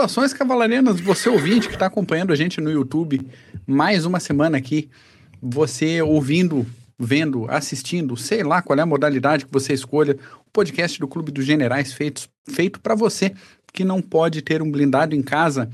Saudações cavalarianas, você ouvinte que está acompanhando a gente no YouTube, mais uma semana aqui, você ouvindo, vendo, assistindo, sei lá qual é a modalidade que você escolha, o podcast do Clube dos Generais feito, feito para você que não pode ter um blindado em casa.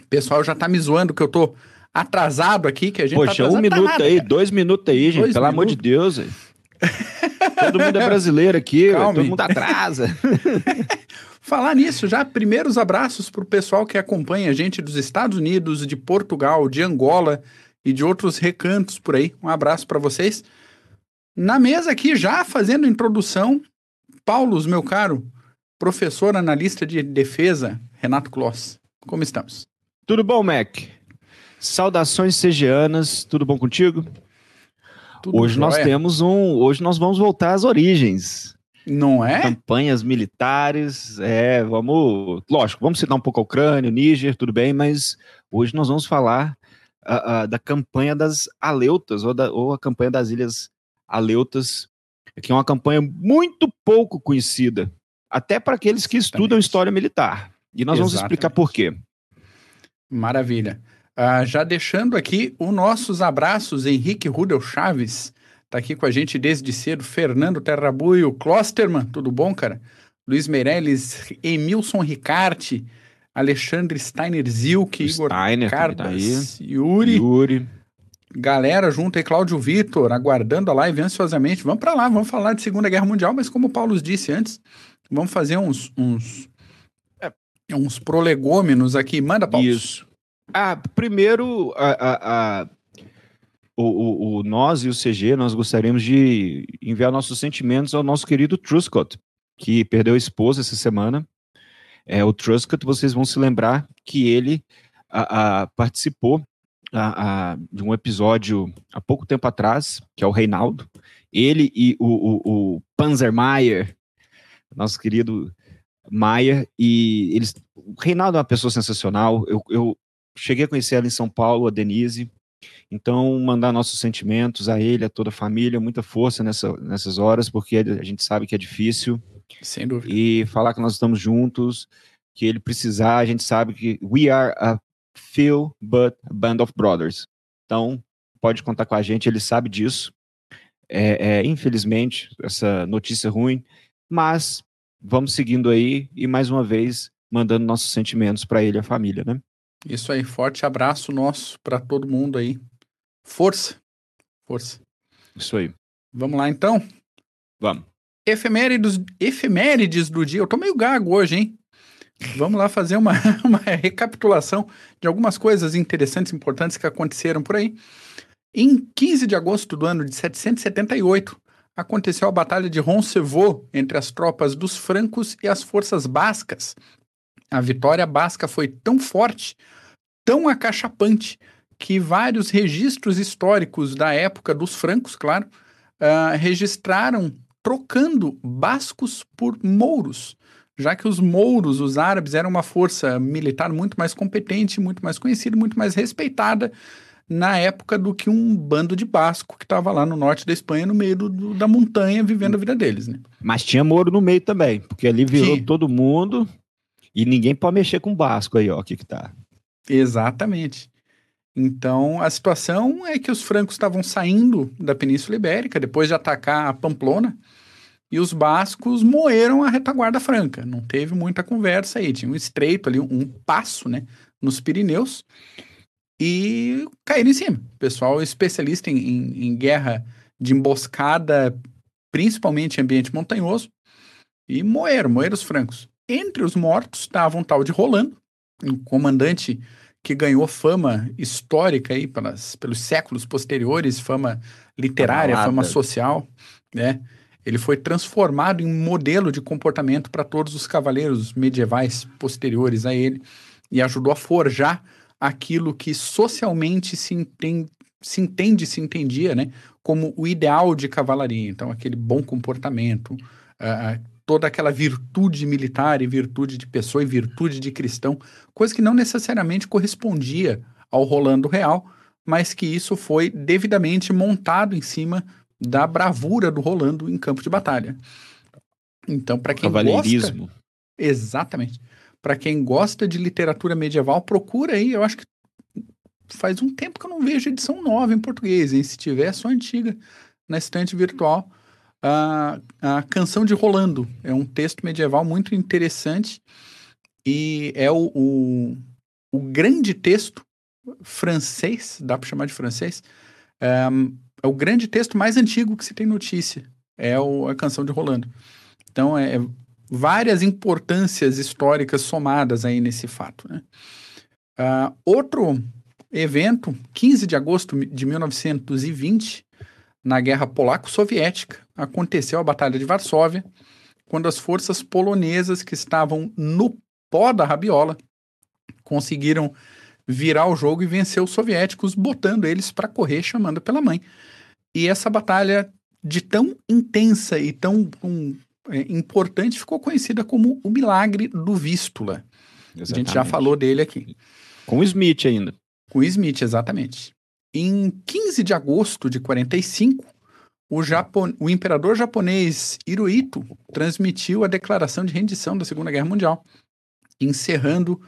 O pessoal já tá me zoando que eu tô atrasado aqui, que a gente Poxa, tá um minuto nada, aí, cara. dois minutos aí, gente, Dois pelo amor de Deus. Todo mundo é brasileiro aqui, Calma todo mundo atrasa. Falar nisso, já primeiros abraços pro pessoal que acompanha a gente dos Estados Unidos, de Portugal, de Angola e de outros recantos por aí. Um abraço para vocês. Na mesa aqui, já fazendo introdução, Paulos, meu caro, professor analista de defesa, Renato Kloss. Como estamos? tudo bom, Mac? Saudações cegianas, tudo bom contigo? Tudo hoje nós temos um, hoje nós vamos voltar às origens. Não é? Campanhas militares, é, vamos, lógico, vamos citar um pouco a Ucrânia, o Níger, tudo bem, mas hoje nós vamos falar ah, ah, da campanha das Aleutas, ou, da, ou a campanha das Ilhas Aleutas, que é uma campanha muito pouco conhecida, até para aqueles que estudam Exatamente. história militar. E nós vamos explicar Exatamente. por quê. Maravilha. Ah, já deixando aqui os nossos abraços, Henrique Rudel Chaves, tá aqui com a gente desde cedo, Fernando Terrabuio, Klosterman, tudo bom, cara? Luiz Meirelles, Emilson Ricarte, Alexandre Steiner Zilk, Igor Steiner também tá Carbas, Yuri, Yuri. galera junto aí, Cláudio Vitor, aguardando a live ansiosamente. Vamos para lá, vamos falar de Segunda Guerra Mundial, mas como o Paulo disse antes, vamos fazer uns, uns, é, uns prolegômenos aqui. Manda, Paulo. Isso. Ah, primeiro, a, a- a- o, o- o- nós e o CG, nós gostaríamos de enviar nossos sentimentos ao nosso querido Truscott, que perdeu a esposa essa semana. É, o Truscott, vocês vão se lembrar que ele a- a, participou a- de um episódio há pouco tempo atrás, que é o Reinaldo. Ele e o, o, o Panzer Meyer, nosso querido Maia, e eles. O Reinaldo é uma pessoa sensacional. Eu, eu cheguei a conhecer ela em São Paulo, a Denise. Então, mandar nossos sentimentos a ele, a toda a família, muita força nessa, nessas horas, porque a gente sabe que é difícil. Sem dúvida. E falar que nós estamos juntos, que ele precisar, a gente sabe que we are a few but a band of brothers. Então, pode contar com a gente, ele sabe disso. É, é, infelizmente, essa notícia ruim, mas vamos seguindo aí e mais uma vez mandando nossos sentimentos para ele e a família, né? Isso aí, forte abraço nosso para todo mundo aí. Força, força. Isso aí. Vamos lá então. Vamos. Efemérides, efemérides do dia. Eu tô meio gago hoje, hein? Vamos lá fazer uma, uma recapitulação de algumas coisas interessantes, importantes que aconteceram por aí. Em 15 de agosto do ano de 778, aconteceu a Batalha de Roncevaux entre as tropas dos francos e as forças bascas. A vitória basca foi tão forte, tão acachapante, que vários registros históricos da época dos francos, claro, ah, registraram trocando bascos por mouros, já que os mouros, os árabes, eram uma força militar muito mais competente, muito mais conhecida, muito mais respeitada na época do que um bando de basco que estava lá no norte da Espanha, no meio do- do- da montanha, vivendo a vida deles, né? Mas tinha Moro no meio também, porque ali virou Tinha. todo mundo e ninguém pode mexer com o Basco aí, ó, aqui que tá. Exatamente. Então, a situação é que os francos estavam saindo da Península Ibérica depois de atacar a Pamplona e os bascos moeram a retaguarda franca. Não teve muita conversa aí. Tinha um estreito ali, um passo, né, nos Pirineus e caíram em cima. Pessoal especialista em, em- em guerra de emboscada, principalmente em ambiente montanhoso, e moeram, moeram os francos. Entre os mortos estava um tal de Rolando, um comandante que ganhou fama histórica aí pelas, pelos séculos posteriores, fama literária, fama social, né? Ele foi transformado em um modelo de comportamento para todos os cavaleiros medievais posteriores a ele e ajudou a forjar aquilo que socialmente se entende, se entende, se entendia, né, como o ideal de cavalaria. Então, aquele bom comportamento, ah, toda aquela virtude militar e virtude de pessoa e virtude de cristão, coisa que não necessariamente correspondia ao Rolando real, mas que isso foi devidamente montado em cima da bravura do Rolando em campo de batalha. Então, para quem gosta, exatamente. Para quem gosta de literatura medieval, procura aí. Eu acho que faz um tempo que eu não vejo edição nova em português, hein? Se tiver, é só antiga na estante virtual. A, a Canção de Rolando é um texto medieval muito interessante e é o, o, o grande texto francês, dá para chamar de francês, é, é, o grande texto mais antigo que se tem notícia, é o, a Canção de Rolando. Então, é, é várias importâncias históricas somadas aí nesse fato. Né? Uh, outro evento, 15 de agosto de 1920, na Guerra Polaco-Soviética, aconteceu a Batalha de Varsóvia, quando as forças polonesas que estavam no pó da rabiola conseguiram virar o jogo e vencer os soviéticos, botando eles para correr, chamando pela mãe. E essa batalha, de tão intensa e tão um, é, importante, ficou conhecida como o Milagre do Vístula. Exatamente. A gente já falou dele aqui. Com o Smith ainda. Com o Smith, exatamente. Em 15 de agosto de 45, o, Japon... o imperador japonês Hirohito transmitiu a declaração de rendição da Segunda Guerra Mundial, encerrando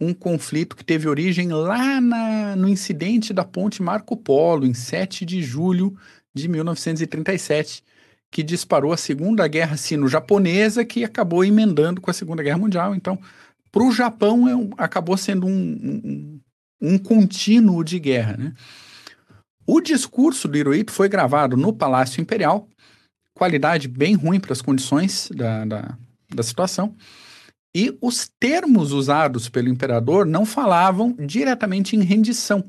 um conflito que teve origem lá na... no incidente da ponte Marco Polo, em 7 de julho de 1937, que disparou a Segunda Guerra Sino-Japonesa, que acabou emendando com a Segunda Guerra Mundial. Então, para o Japão, é um... acabou sendo um, um, um contínuo de guerra, né? O discurso do Hirohito foi gravado no Palácio Imperial, qualidade bem ruim para as condições da, da, da situação, e os termos usados pelo imperador não falavam diretamente em rendição.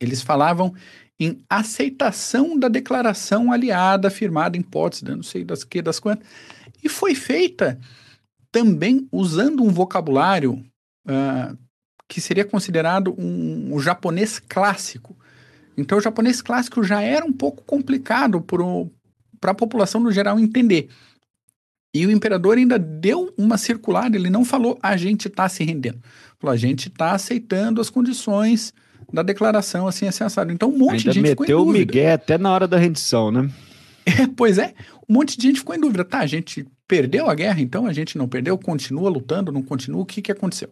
Eles falavam em aceitação da declaração aliada firmada em Potsdam, não sei das que, das quantas. E foi feita também usando um vocabulário uh, que seria considerado um, um japonês clássico. Então, o japonês clássico já era um pouco complicado para a população no geral entender. E o imperador ainda deu uma circular, ele não falou a gente está se rendendo. Falou a gente está aceitando as condições da declaração assim, assim, assado. Então um monte ainda de gente ficou em dúvida. meteu o Miguel até na hora da rendição, né? É, pois é, um monte de gente ficou em dúvida. Tá, a gente perdeu a guerra, então a gente não perdeu, continua lutando, não continua, o que, que aconteceu?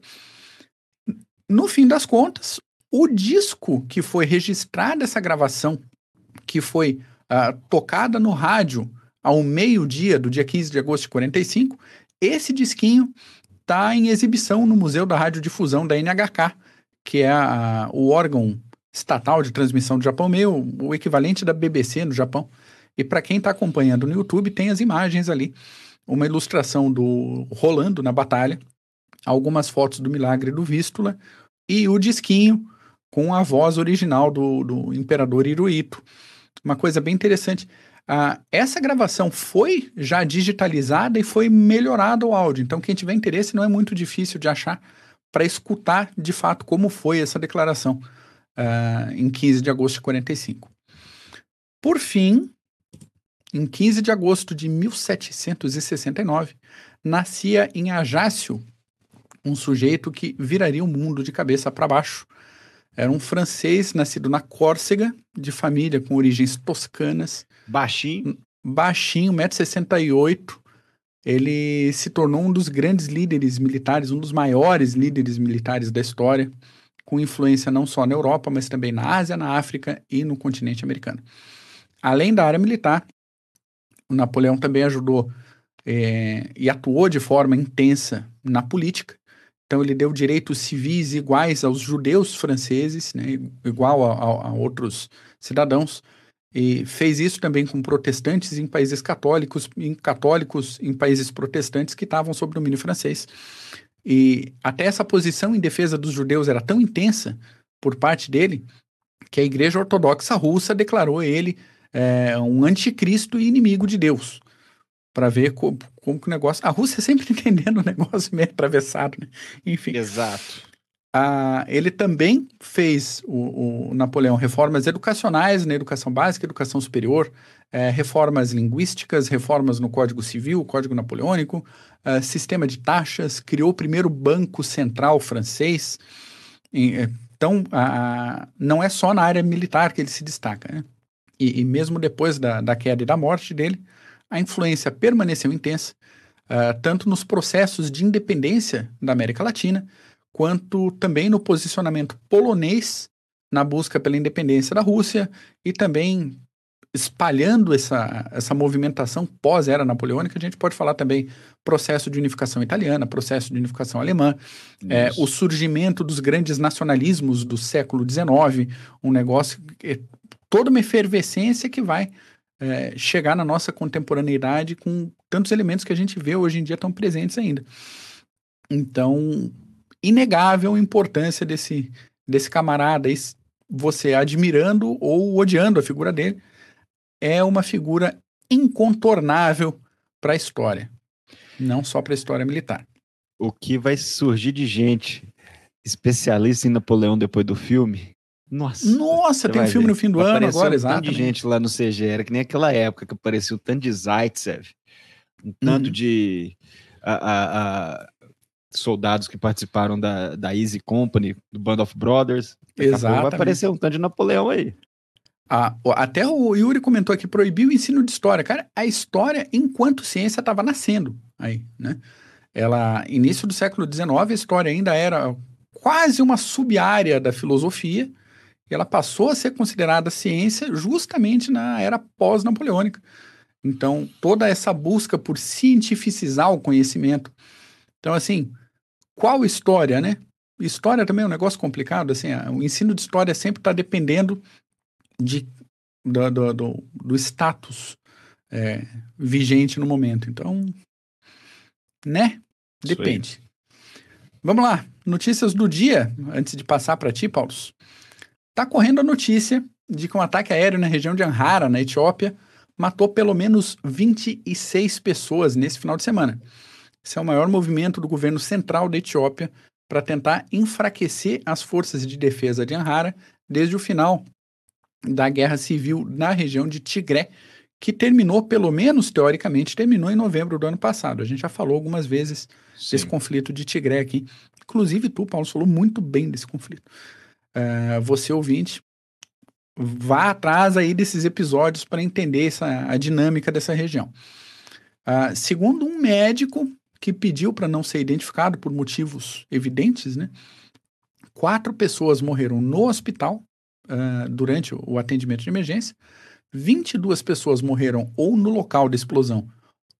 No fim das contas, o disco que foi registrado essa gravação, que foi uh, tocada no rádio ao meio-dia do dia 15 de agosto de 45, esse disquinho está em exibição no Museu da Radiodifusão da NHK, que é a, o órgão estatal de transmissão do Japão, meio o equivalente da BBC no Japão. E para quem está acompanhando no YouTube, tem as imagens ali, uma ilustração do rolando na batalha, algumas fotos do milagre do Vístula e o disquinho com a voz original do, do imperador Hirohito. Uma coisa bem interessante. Uh, essa gravação foi já digitalizada e foi melhorado o áudio. Então, quem tiver interesse, não é muito difícil de achar para escutar de fato como foi essa declaração uh, em 15 de agosto de 45. Por fim, em 15 de agosto de 1769, nascia em Ajácio um sujeito que viraria o mundo de cabeça para baixo era um francês nascido na Córcega, de família com origens toscanas. Baixinho? Baixinho, 1,68m. Ele se tornou um dos grandes líderes militares, um dos maiores líderes militares da história, com influência não só na Europa, mas também na Ásia, na África e no continente americano. Além da área militar, o Napoleão também ajudou é, e atuou de forma intensa na política. Então ele deu direitos civis iguais aos judeus franceses, né, igual a, a, a, outros cidadãos, e fez isso também com protestantes em países católicos, em católicos em países protestantes que estavam sob domínio francês. E até essa posição em defesa dos judeus era tão intensa por parte dele que a Igreja Ortodoxa Russa declarou ele é, um anticristo e inimigo de Deus para ver como, como que o negócio. A Rússia sempre entendendo o negócio meio atravessado, né? Enfim. Exato. Ah, ele também fez, o, o, Napoleão, reformas educacionais na educação básica, educação superior, é, reformas linguísticas, reformas no Código Civil, Código Napoleônico, é, sistema de taxas, criou o primeiro banco central francês. E, então, a, não é só na área militar que ele se destaca, né? E, e mesmo depois da, da queda e da morte dele, a influência permaneceu intensa. uh, tanto nos processos de independência da América Latina, quanto também no posicionamento polonês na busca pela independência da Rússia e também espalhando essa, essa movimentação pós-era napoleônica, a gente pode falar também processo de unificação italiana, processo de unificação alemã, é, o surgimento dos grandes nacionalismos do século XIX, um negócio, é, toda uma efervescência que vai é, chegar na nossa contemporaneidade com tantos elementos que a gente vê hoje em dia tão presentes ainda. Então, inegável a importância desse, desse camarada, você admirando ou odiando a figura dele, é uma figura incontornável para a história, não só para a história militar. O que vai surgir de gente especialista em Napoleão depois do filme? Nossa, Nossa tem um filme ver. no fim do ano agora. Um tanto de gente lá no CG, era que nem aquela época que apareceu um tanto de Zaitsev, um tanto uhum. de a, a, a, soldados que participaram da, da Easy Company, do Band of Brothers. Exato. Vai aparecer um tanto de Napoleão aí. Ah, até o Yuri comentou aqui, proibiu o ensino de história. Cara, a história, enquanto ciência, estava nascendo aí, né? Ela, início do século XIX, a história ainda era quase uma sub-área da filosofia, e ela passou a ser considerada ciência justamente na era pós-napoleônica. Então, toda essa busca por cientificizar o conhecimento. Então, assim, qual história, né? História também é um negócio complicado, assim, o ensino de história sempre está dependendo de, do, do, do, do status é, vigente no momento. Então, né? Depende. Vamos lá. Notícias do dia, antes de passar para ti, Paulo. Tá correndo a notícia de que um ataque aéreo na região de Amhara, na Etiópia, matou pelo menos 26 pessoas nesse final de semana. Esse é o maior movimento do governo central da Etiópia para tentar enfraquecer as forças de defesa de Amhara desde o final da guerra civil na região de Tigré, que terminou, pelo menos teoricamente, terminou em novembro do ano passado. A gente já falou algumas vezes Sim. desse conflito de Tigré aqui. Inclusive, tu, Paulo, falou muito bem desse conflito. Uh, você, ouvinte, vá atrás aí desses episódios para entender essa, a dinâmica dessa região. Uh, segundo um médico que pediu para não ser identificado por motivos evidentes, né? Quatro pessoas morreram no hospital uh, durante o atendimento de emergência. 22 pessoas morreram ou no local da explosão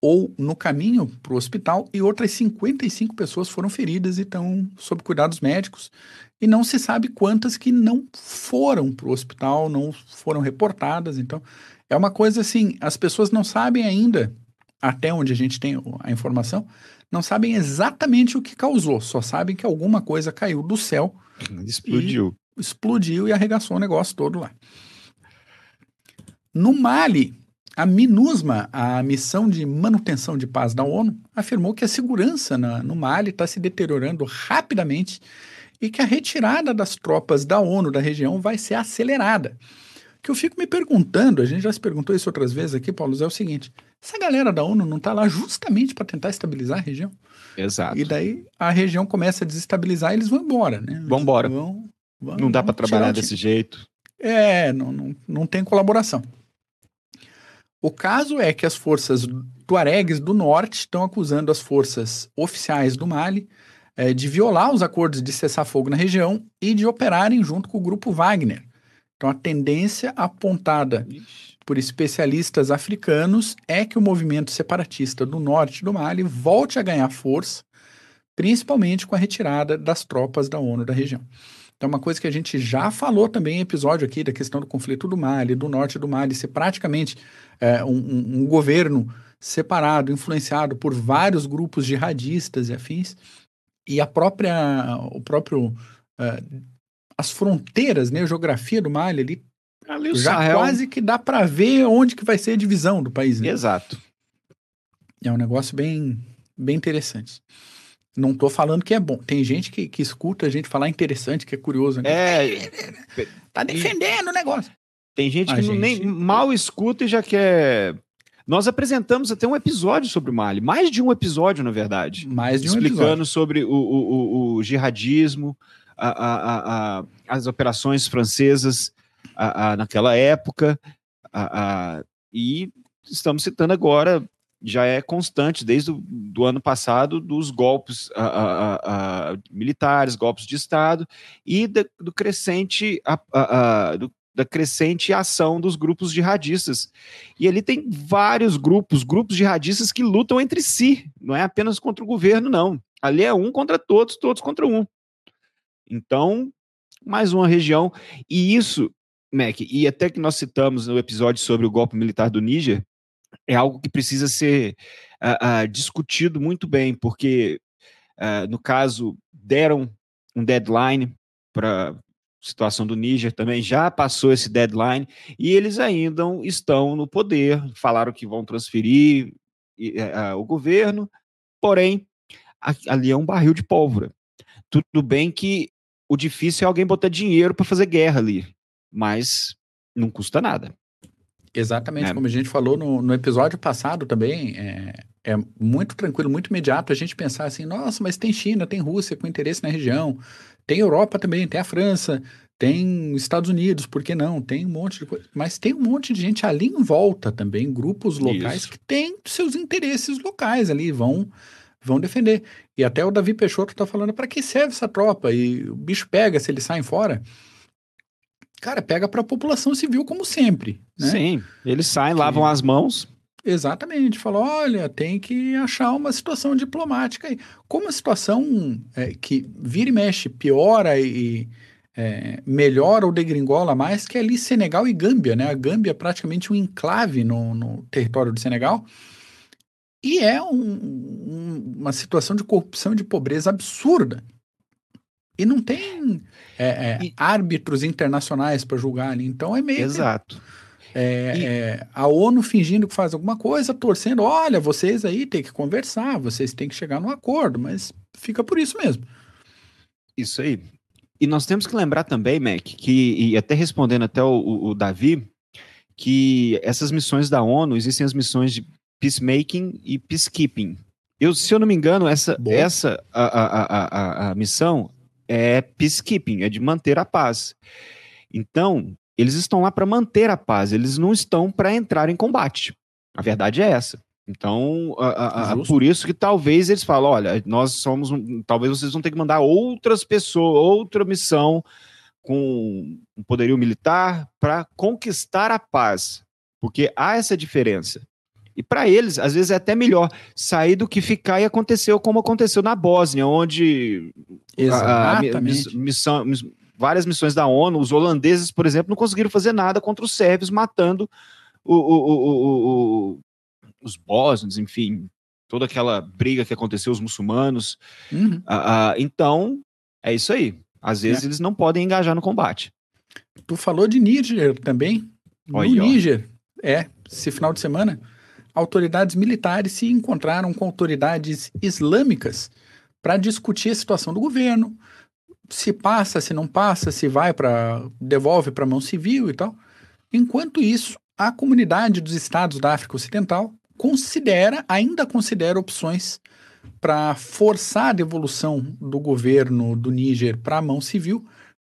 ou no caminho para o hospital e outras 55 pessoas foram feridas e estão sob cuidados médicos. E não se sabe quantas que não foram para o hospital, não foram reportadas. Então, é uma coisa assim: as pessoas não sabem ainda, até onde a gente tem a informação, não sabem exatamente o que causou, só sabem que alguma coisa caiu do céu. Explodiu explodiu e arregaçou o negócio todo lá. No Mali, a MINUSMA, a missão de manutenção de paz da ONU, afirmou que a segurança na, no Mali está se deteriorando rapidamente e que a retirada das tropas da ONU da região vai ser acelerada. O que eu fico me perguntando, a gente já se perguntou isso outras vezes aqui, Paulo, é o seguinte: essa galera da ONU não está lá justamente para tentar estabilizar a região? Exato. E daí a região começa a desestabilizar e eles vão embora, né? Vão embora. Vão, Vamos, não dá para trabalhar desse jeito. É, não, não, não tem colaboração. O caso é que as forças tuaregues do norte estão acusando as forças oficiais do Mali é, de violar os acordos de cessar fogo na região e de operarem junto com o grupo Wagner. Então, a tendência apontada Ixi. por especialistas africanos é que o movimento separatista do norte do Mali volte a ganhar força, principalmente com a retirada das tropas da ONU da região. Então, uma coisa que a gente já falou também em episódio aqui da questão do conflito do Mali, do norte do Mali, ser praticamente é, um, um, governo separado, influenciado por vários grupos jihadistas e afins, e a própria, o próprio, é, as fronteiras, né, a geografia do Mali ali, ali já Sahel. quase que dá para ver onde que vai ser a divisão do país. Né? Exato. É um negócio bem, bem interessante. Não tô falando que é bom. Tem gente que, que escuta a gente falar interessante, que é curioso. Né? É. Tá defendendo o negócio. Tem gente a que gente... nem mal escuta e já quer. Nós apresentamos até um episódio sobre o Mali, mais de um episódio, na verdade. Mais de um explicando episódio. sobre o, o, o, o jihadismo, a, a, a, as operações francesas naquela época. e estamos citando agora já é constante desde o do ano passado dos golpes a, a, a, militares, golpes de Estado e da, do crescente do, da crescente ação dos grupos jihadistas. E ali tem vários grupos, grupos jihadistas que lutam entre si, não é apenas contra o governo, não. Ali é um contra todos, todos contra um. Então, mais uma região. E isso, Mac, e até que nós citamos no episódio sobre o golpe militar do Níger, é algo que precisa ser uh, uh, discutido muito bem, porque, uh, no caso, deram um deadline para situação do Níger também já passou esse deadline e eles ainda estão no poder. Falaram que vão transferir o governo, porém ali é um barril de pólvora. Tudo bem que o difícil é alguém botar dinheiro para fazer guerra ali, mas não custa nada. Exatamente, é. como a gente falou no, no episódio passado também, é, é, muito tranquilo, muito imediato a gente pensar assim, nossa, mas tem China, tem Rússia com interesse na região, tem Europa também, tem a França, tem Estados Unidos, por que não? Tem um monte de coisa. Mas tem um monte de gente ali em volta também, grupos locais Isso. que têm seus interesses locais ali, vão vão defender. E até o Davi Peixoto está falando, para que serve essa tropa? E o bicho pega se eles saem fora. Cara, pega para a população civil como sempre. Né? Sim, eles saem, lavam as mãos. Exatamente, falou: olha, tem que achar uma situação diplomática aí. Como a situação é, que vira e mexe, piora e é, melhora ou degringola mais, que é ali Senegal e Gâmbia, né? A Gâmbia é praticamente um enclave no, no território do Senegal. E é um, um, uma situação de corrupção e de pobreza absurda. E não tem é, é, e... árbitros internacionais para julgar ali. Então é meio. Exato. É, e... é, a ONU fingindo que faz alguma coisa, torcendo, olha, vocês aí têm que conversar, vocês têm que chegar num acordo, mas fica por isso mesmo. Isso aí. E nós temos que lembrar também, Mac, que, e até respondendo até o, o, o Davi, que essas missões da ONU, existem as missões de peacemaking e peacekeeping. Eu, se eu não me engano, essa, essa a, a, a, a, missão é peacekeeping, é de manter a paz. Então, eles estão lá para manter a paz, eles não estão para entrar em combate. A verdade é essa. Então, a, a, por isso que talvez eles falam: olha, nós somos. Talvez vocês vão ter que mandar outras pessoas, outra missão com um poderio militar para conquistar a paz. Porque há essa diferença. E para eles, às vezes é até melhor sair do que ficar e aconteceu como aconteceu na Bósnia, onde a, a, missão, várias missões da ONU, os holandeses, por exemplo, não conseguiram fazer nada contra os sérvios, matando o, o, o, os bósnios, enfim, toda aquela briga que aconteceu, os muçulmanos. Uhum. Uh, uh, então, é isso aí. Às vezes é. eles não podem engajar no combate. Tu falou de Níger também. No Oi, Níger, é, esse final de semana, autoridades militares se encontraram com autoridades islâmicas para discutir a situação do governo, se passa, se não passa, se vai para devolve para a mão civil e tal. Enquanto isso, a comunidade dos estados da África Ocidental considera, ainda considera opções para forçar a devolução do governo do Níger para a mão civil,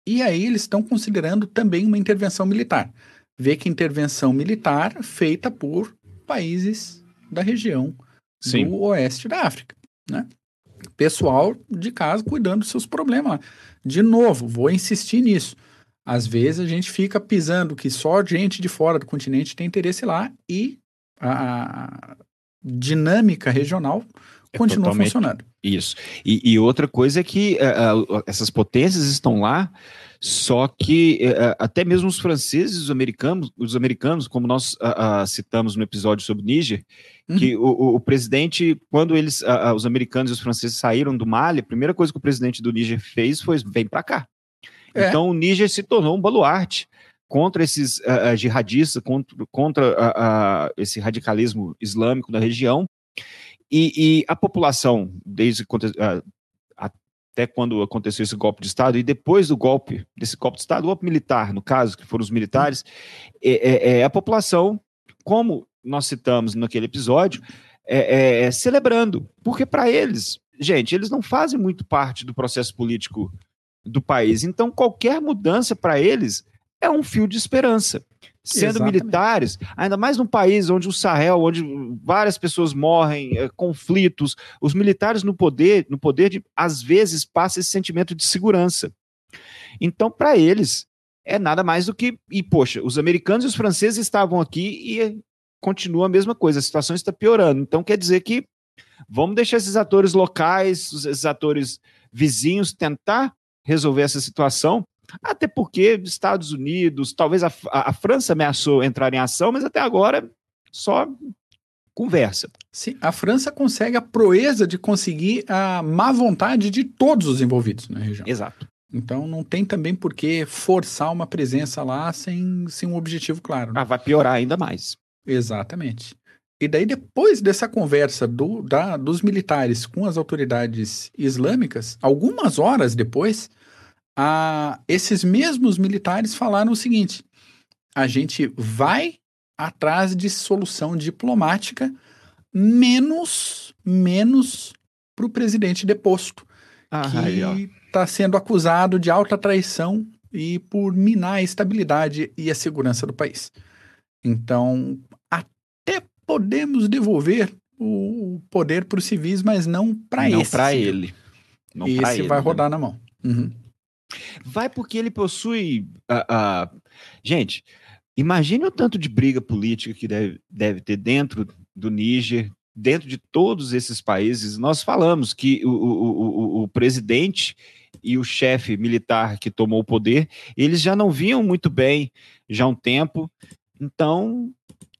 e aí eles estão considerando também uma intervenção militar. Vê que intervenção militar feita por países da região Sim. do oeste da África, né? Pessoal de casa cuidando dos seus problemas. De novo, vou insistir nisso. Às vezes a gente fica pisando que só gente de fora do continente tem interesse lá e a dinâmica regional é continua funcionando. Isso. E, e, outra coisa é que uh, essas potências estão lá, só que uh, até mesmo os franceses, os americanos, os americanos, como nós uh, citamos no episódio sobre Níger, uhum. que o, o, o, presidente, quando eles, os americanos e os franceses saíram do Mali, a primeira coisa que o presidente do Níger fez foi vem para cá. É. Então o Níger se tornou um baluarte contra esses uh, jihadistas, contra, contra uh, uh, esse radicalismo islâmico da região. E, e a população, desde até quando aconteceu esse golpe de Estado, e depois do golpe, desse golpe de Estado, golpe militar, no caso, que foram os militares, é, é, é a população, como nós citamos naquele episódio, é, é, é celebrando, porque para eles, gente, eles não fazem muito parte do processo político do país. Então, qualquer mudança para eles é um fio de esperança. Sendo Exatamente. militares, ainda mais num país onde o Sahel, onde várias pessoas morrem, eh, conflitos, os militares no poder, no poder de, às vezes, passa esse sentimento de segurança. Então, para eles, é nada mais do que. E, poxa, os americanos e os franceses estavam aqui e continua a mesma coisa, a situação está piorando. Então, quer dizer que vamos deixar esses atores locais, esses atores vizinhos tentar resolver essa situação, até porque Estados Unidos, talvez a, a- França ameaçou entrar em ação, mas até agora só conversa. Sim, a França consegue a proeza de conseguir a má vontade de todos os envolvidos na região. Exato. Então não tem também por que forçar uma presença lá sem, sem um objetivo claro. né? Ah, vai piorar ainda mais. Exatamente. E daí, depois dessa conversa do, da, dos militares com as autoridades islâmicas, algumas horas depois, a, esses mesmos militares falaram o seguinte: a gente vai atrás de solução diplomática, menos, menos para o presidente deposto, Ah, que está sendo acusado de alta traição e por minar a estabilidade e a segurança do país. Então, até podemos devolver o poder para os civis, mas não para Não esse. para civil. ele. Não esse ele, vai né? rodar na mão. Uhum. Vai porque ele possui. ah, ah, Gente, imagine o tanto de briga política que deve, deve ter dentro do Níger, dentro de todos esses países. Nós falamos que o, o, o- o presidente e o chefe militar que tomou o poder, eles já não vinham muito bem já há um tempo. Então,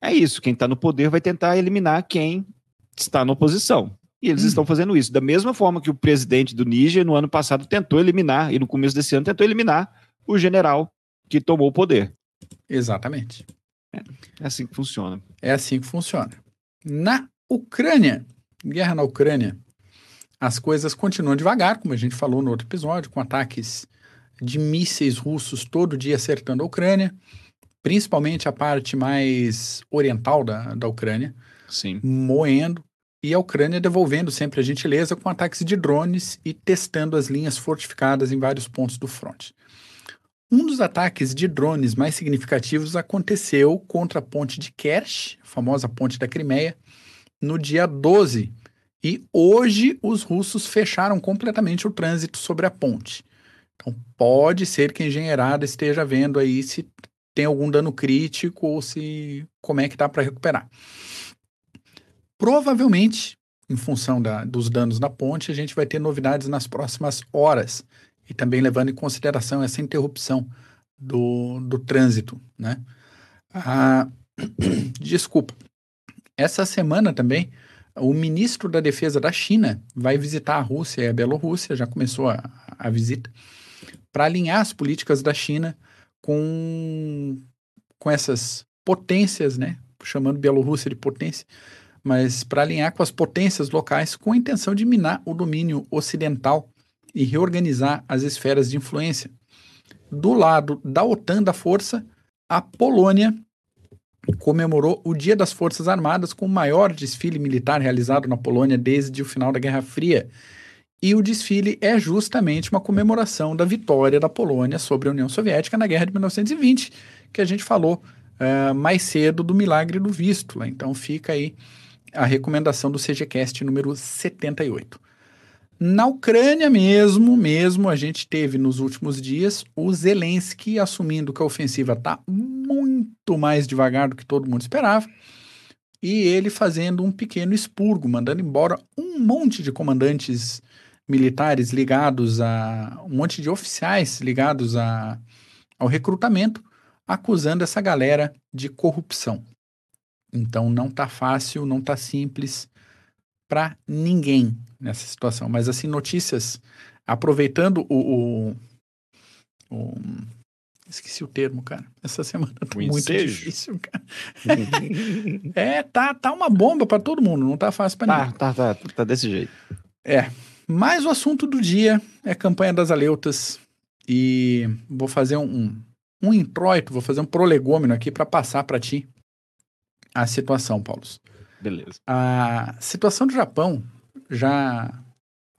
é isso. Quem está no poder vai tentar eliminar quem está na oposição. E eles Hum. estão fazendo isso. Da mesma forma que o presidente do Níger, no ano passado, tentou eliminar, e no começo desse ano, tentou eliminar o general que tomou o poder. Exatamente. É assim que funciona. É assim que funciona. Na Ucrânia, guerra na Ucrânia, as coisas continuam devagar, como a gente falou no outro episódio, com ataques de mísseis russos todo dia acertando a Ucrânia, principalmente a parte mais oriental da, da Ucrânia, Sim. moendo, e a Ucrânia devolvendo sempre a gentileza com ataques de drones e testando as linhas fortificadas em vários pontos do fronte. Um dos ataques de drones mais significativos aconteceu contra a ponte de Kerch, a famosa ponte da Crimeia, no dia 12. E hoje os russos fecharam completamente o trânsito sobre a ponte. Então pode ser que a engenheirada esteja vendo aí se tem algum dano crítico ou se como é que dá para recuperar. Provavelmente, em função da- dos danos na ponte, a gente vai ter novidades nas próximas horas e também levando em consideração essa interrupção do, do trânsito, né? Ah, desculpa. Essa semana também, o ministro da Defesa da China vai visitar a Rússia e a Bielorrússia, já começou a, a visita, para alinhar as políticas da China com, com essas potências, né? Chamando Bielorrússia de potência, mas para alinhar com as potências locais com a intenção de minar o domínio ocidental e reorganizar as esferas de influência. Do lado da OTAN, da força, a Polônia comemorou o Dia das Forças Armadas com o maior desfile militar realizado na Polônia desde o final da Guerra Fria. E o desfile é justamente uma comemoração da vitória da Polônia sobre a União Soviética na Guerra de 1920, que a gente falou eh, mais cedo do milagre do Vístula. Então fica aí a recomendação do CGCast número 78. Na Ucrânia mesmo, mesmo, a gente teve nos últimos dias o Zelensky assumindo que a ofensiva está muito mais devagar do que todo mundo esperava, e ele fazendo um pequeno expurgo, mandando embora um monte de comandantes militares ligados a um monte de oficiais ligados a, ao recrutamento, acusando essa galera de corrupção. Então não tá fácil, não tá simples para ninguém nessa situação. Mas assim, notícias, aproveitando o, o, o- esqueci o termo, cara. Essa semana tá O muito ensejo? difícil, cara. É, tá, tá uma bomba para todo mundo, não tá fácil para ninguém. tá, tá, tá, tá desse jeito. Mas o assunto do dia é campanha das aleutas e vou fazer um, um, um introito, vou fazer um prolegômeno aqui para passar para ti a situação, Paulo. Beleza. A situação do Japão já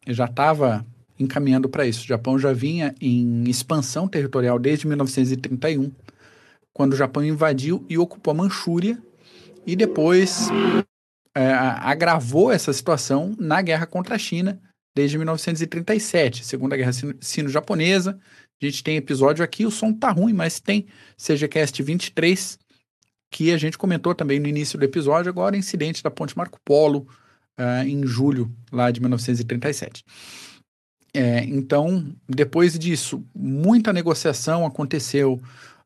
já estava encaminhando para isso. O Japão já vinha em expansão territorial desde 1931, quando o Japão invadiu e ocupou a Manchúria, e depois é, agravou essa situação na guerra contra a China desde 1937, Segunda Guerra Sino-Japonesa. A gente tem episódio aqui, o som tá ruim, mas tem CGCast 23, que a gente comentou também no início do episódio, agora incidente da Ponte Marco Polo, uh, em julho lá de 1937. É, então, depois disso, muita negociação aconteceu,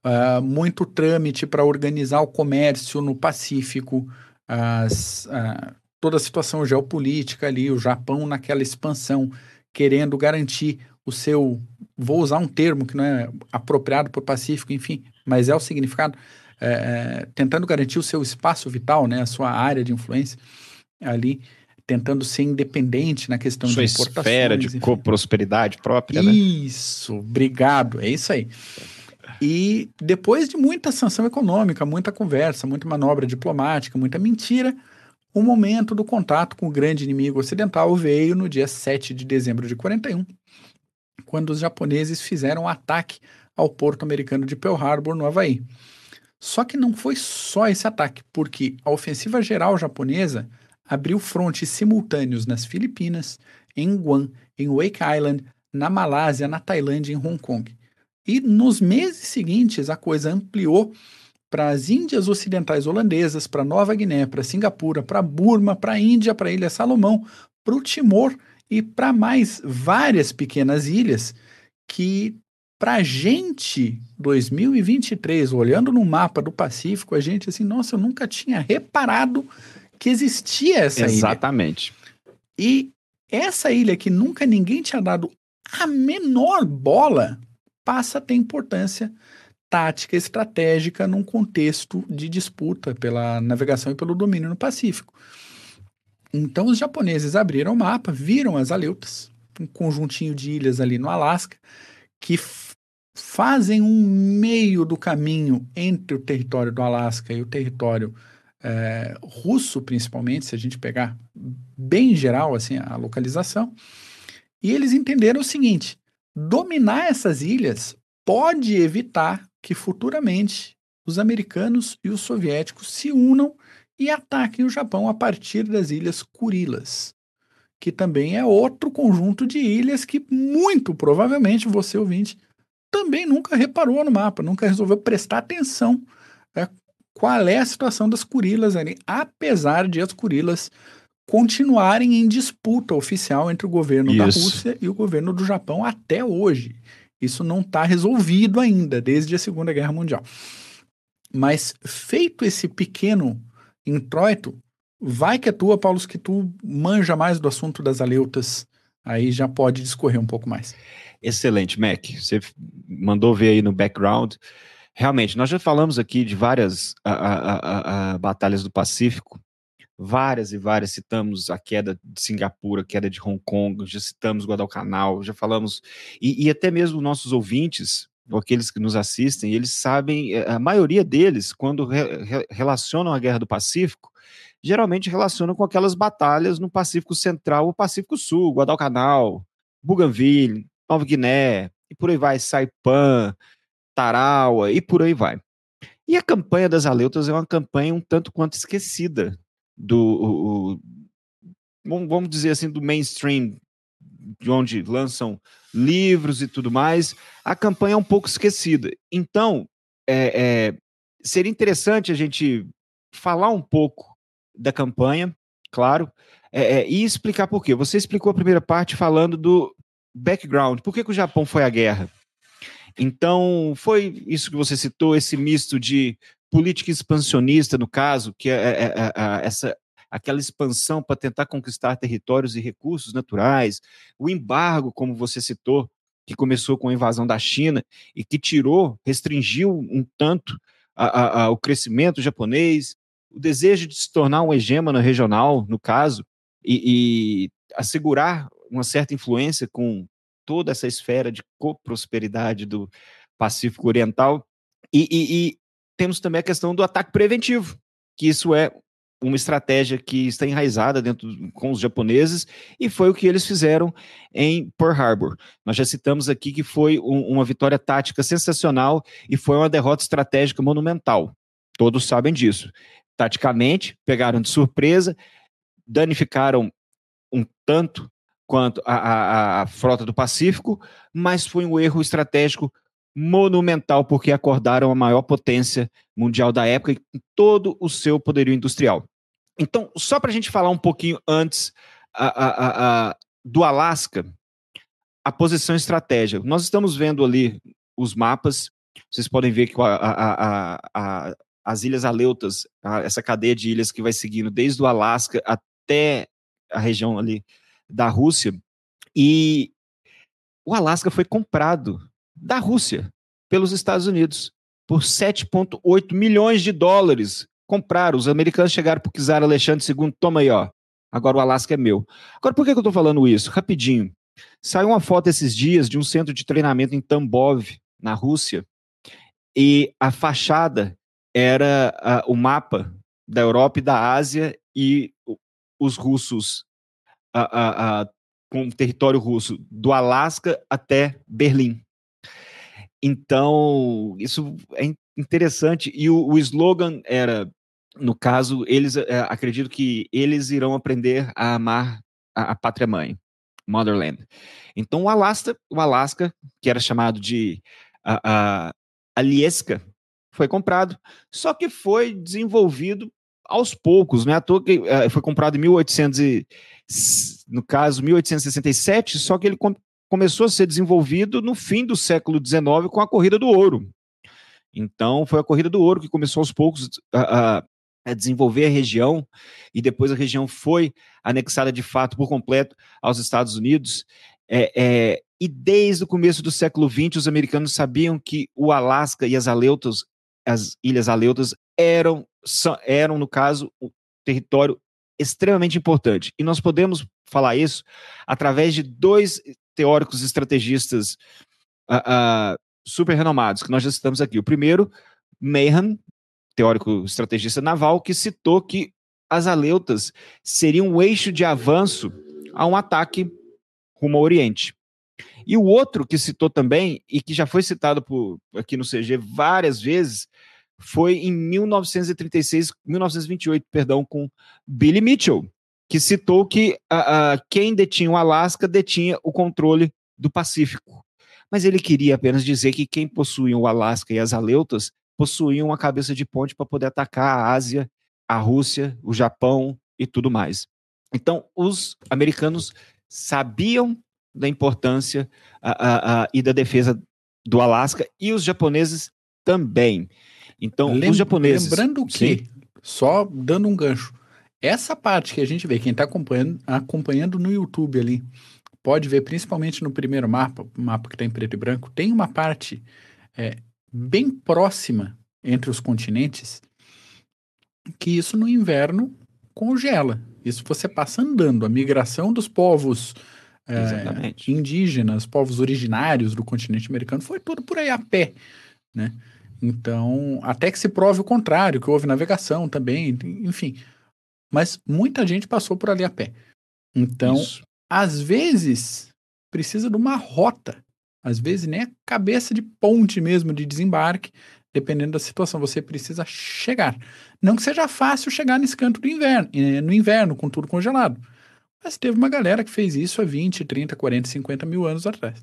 uh, muito trâmite para organizar o comércio no Pacífico, as, uh, toda a situação geopolítica ali, o Japão naquela expansão, querendo garantir o seu, vou usar um termo que não é apropriado para o Pacífico, enfim, mas é o significado, é, é, tentando garantir o seu espaço vital, né, a sua área de influência ali tentando ser independente na questão Sua de importações. esfera de prosperidade própria, né? Isso, obrigado, é isso aí. E depois de muita sanção econômica, muita conversa, muita manobra diplomática, muita mentira, o momento do contato com o grande inimigo ocidental veio no dia 7 de dezembro de 41, quando os japoneses fizeram um ataque ao porto americano de Pearl Harbor, no Havaí. Só que não foi só esse ataque, porque a ofensiva geral japonesa abriu frontes simultâneos nas Filipinas, em Guam, em Wake Island, na Malásia, na Tailândia e em Hong Kong. E nos meses seguintes a coisa ampliou para as Índias Ocidentais Holandesas, para Nova Guiné, para Singapura, para Burma, para a Índia, para a Ilha Salomão, para o Timor e para mais várias pequenas ilhas que para a gente 2023, olhando no mapa do Pacífico, a gente assim, nossa, eu nunca tinha reparado que existia essa Exatamente. ilha. Exatamente. E essa ilha que nunca ninguém tinha dado a menor bola passa a ter importância tática estratégica num contexto de disputa pela navegação e pelo domínio no Pacífico. Então os japoneses abriram o mapa, viram as Aleutas, um conjuntinho de ilhas ali no Alasca, que fazem um meio do caminho entre o território do Alasca e o território é, russo, principalmente, se a gente pegar bem geral assim a localização, e eles entenderam o seguinte: dominar essas ilhas pode evitar que futuramente os americanos e os soviéticos se unam e ataquem o Japão a partir das ilhas Kurilas, que também é outro conjunto de ilhas que muito provavelmente você ouvinte também nunca reparou no mapa, nunca resolveu prestar atenção é, qual é a situação das Kurilas ali, apesar de as Kurilas continuarem em disputa oficial entre o governo Isso. da Rússia e o governo do Japão até hoje. Isso não está resolvido ainda, desde a Segunda Guerra Mundial. Mas feito esse pequeno introito, vai que é tua, Paulo, que tu manja mais do assunto das aleutas, aí já pode discorrer um pouco mais. Excelente, Mac. Você mandou ver aí no background. Realmente, nós já falamos aqui de várias a, a, a, batalhas do Pacífico, várias e várias, citamos a queda de Singapura, a queda de Hong Kong, já citamos Guadalcanal, já falamos, e, e até mesmo nossos ouvintes, ou aqueles que nos assistem, eles sabem, eh, a maioria deles, quando re, re, relacionam a Guerra do Pacífico, geralmente relacionam com aquelas batalhas no Pacífico Central ou Pacífico Sul, Guadalcanal, Bougainville, Nova Guiné, e por aí vai, Saipan, Tarawa e por aí vai. E a campanha das Aleutas é uma campanha um tanto quanto esquecida do, o, o, vamos dizer assim, do mainstream, de onde lançam livros e tudo mais. A campanha é um pouco esquecida. Então, é, é, seria interessante a gente falar um pouco da campanha, claro, é, é, e explicar por quê. Você explicou a primeira parte falando do background. Por que, que o Japão foi à guerra? Então, foi isso que você citou, esse misto de política expansionista, no caso, que é, é, é, é essa aquela expansão para tentar conquistar territórios e recursos naturais, o embargo, como você citou, que começou com a invasão da China e que tirou, restringiu um tanto a, a, a, o crescimento japonês, o desejo de se tornar um hegemona regional, no caso, e, e assegurar uma certa influência com toda essa esfera de coprosperidade do Pacífico Oriental. E, e, e, temos também a questão do ataque preventivo, que isso é uma estratégia que está enraizada dentro com os japoneses e foi o que eles fizeram em Pearl Harbor. Nós já citamos aqui que foi um, uma vitória tática sensacional e foi uma derrota estratégica monumental. Todos sabem disso. Taticamente, pegaram de surpresa, danificaram um tanto quanto a, a, a frota do Pacífico, mas foi um erro estratégico monumental, porque acordaram a maior potência mundial da época e todo o seu poderio industrial. Então, só para a gente falar um pouquinho antes a, a, do Alasca, a posição estratégica. Nós estamos vendo ali os mapas, vocês podem ver que as Ilhas Aleutas, essa cadeia de ilhas que vai seguindo desde o Alasca até a região ali da Rússia, e o Alasca foi comprado da Rússia pelos Estados Unidos por 7,8 milhões de dólares. Compraram. Os americanos chegaram para o czar Alexandre II. Toma aí, ó. Agora o Alasca é meu. Agora, por que, que eu estou falando isso? Rapidinho. Saiu uma foto esses dias de um centro de treinamento em Tambov, na Rússia, e a fachada era uh, o mapa da Europa e da Ásia e os russos uh, uh, com o território russo do Alasca até Berlim. Então, isso é interessante. E o, o slogan era, no caso, eles é, acredito que eles irão aprender a amar a, a pátria mãe, Motherland. Então, o Alaska, o Alaska que era chamado de a, a Alieska, foi comprado, só que foi desenvolvido aos poucos, é à toa que uh, foi comprado em 1800 e, no caso 1867, só que ele começou a ser desenvolvido no fim do século XIX com a corrida do ouro. Então, foi a corrida do ouro que começou aos poucos a, a, a, desenvolver a região, e depois a região foi anexada de fato por completo aos Estados Unidos. É, é, e desde o começo do século XX, os americanos sabiam que o Alasca e as Aleutas, as Ilhas Aleutas, eram, eram no caso, um território extremamente importante. E nós podemos falar isso através de dois teóricos estrategistas uh, uh, super renomados, que nós já citamos aqui. O primeiro, Mahan, teórico estrategista naval, que citou que as aleutas seriam um eixo de avanço a um ataque rumo ao Oriente. E o outro que citou também, e que já foi citado por, aqui no CG várias vezes, foi em 1936, 1928, perdão, com Billy Mitchell, que citou que uh, uh, quem detinha o Alasca detinha o controle do Pacífico. Mas ele queria apenas dizer que quem possuía o Alasca e as Aleutas possuíam uma cabeça de ponte para poder atacar a Ásia, a Rússia, o Japão e tudo mais. Então, os americanos sabiam da importância uh, e da defesa do Alasca e os japoneses também. Então, Lem os japoneses. Lembrando que, sim. só dando um gancho, essa parte que a gente vê, quem está acompanhando, acompanhando no YouTube ali, pode ver principalmente no primeiro mapa, mapa que está em preto e branco, tem uma parte é, bem próxima entre os continentes, que isso no inverno congela. Isso você passa andando. A migração dos povos é, indígenas, povos originários do continente americano, foi tudo por aí a pé, né? Então, até que se prove o contrário, que houve navegação também, enfim. Mas muita gente passou por ali a pé. Então, Isso. às vezes, precisa de uma rota. Às vezes nem a cabeça de ponte mesmo, de desembarque, dependendo da situação. Você precisa chegar. Não que seja fácil chegar nesse canto do inverno, eh, no inverno, com tudo congelado. Mas teve uma galera que fez isso há 20, 30, 40, 50 mil anos atrás.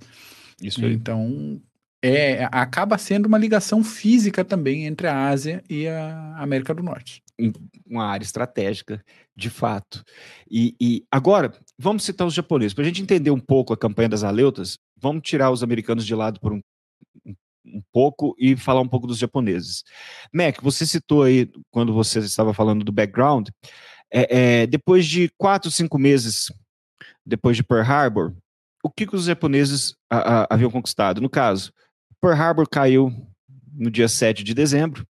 Isso aí. Então, é, acaba sendo uma ligação física também entre a Ásia e a América do Norte. Uma área estratégica, de fato. E, e agora, vamos citar os japoneses. Para a gente entender um pouco a campanha das Aleutas, vamos tirar os americanos de lado por um, um pouco e falar um pouco dos japoneses. Mac, você citou aí, quando você estava falando do background, é, é, depois de quatro, cinco meses depois de Pearl Harbor, o que, que os japoneses a, a, haviam conquistado? No caso, Pearl Harbor caiu no dia 7 de dezembro.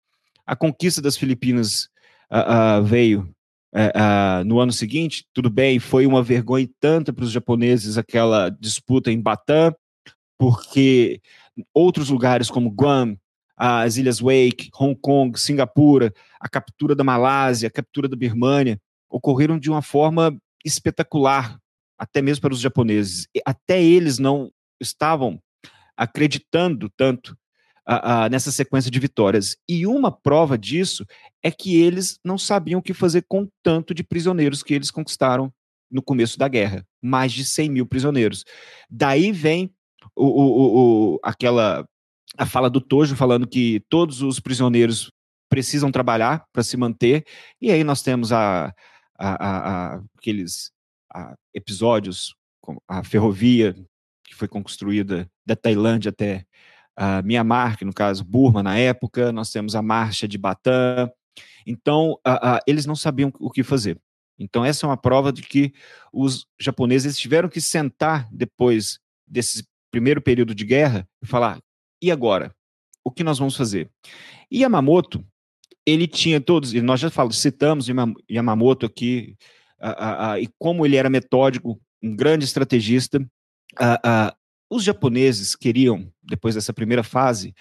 A conquista das Filipinas uh, uh, veio uh, no ano seguinte. Tudo bem, foi uma vergonha tanto para os japoneses aquela disputa em Bataan, porque outros lugares como Guam, as Ilhas Wake, Hong Kong, Singapura, a captura da Malásia, a captura da Birmânia, ocorreram de uma forma espetacular, até mesmo para os japoneses. Até eles não estavam acreditando tanto uh, uh, nessa sequência de vitórias. E uma prova disso é que eles não sabiam o que fazer com tanto de prisioneiros que eles conquistaram no começo da guerra mais de 100 mil prisioneiros. Daí vem o, o, o, aquela a fala do Tojo falando que todos os prisioneiros precisam trabalhar para se manter, e aí nós temos a, a, a, a aqueles episódios, a ferrovia que foi construída da Tailândia até uh, Myanmar, que no caso Burma na época, nós temos a marcha de Batam. Então, uh, uh, eles não sabiam o que fazer. Então, essa é uma prova de que os japoneses tiveram que sentar depois desse primeiro período de guerra e falar: e agora? O que nós vamos fazer? E Yamamoto, ele tinha todos, e nós já falamos, citamos Yamamoto aqui, e como ele era metódico, um grande estrategista, os japoneses queriam, depois dessa primeira fase,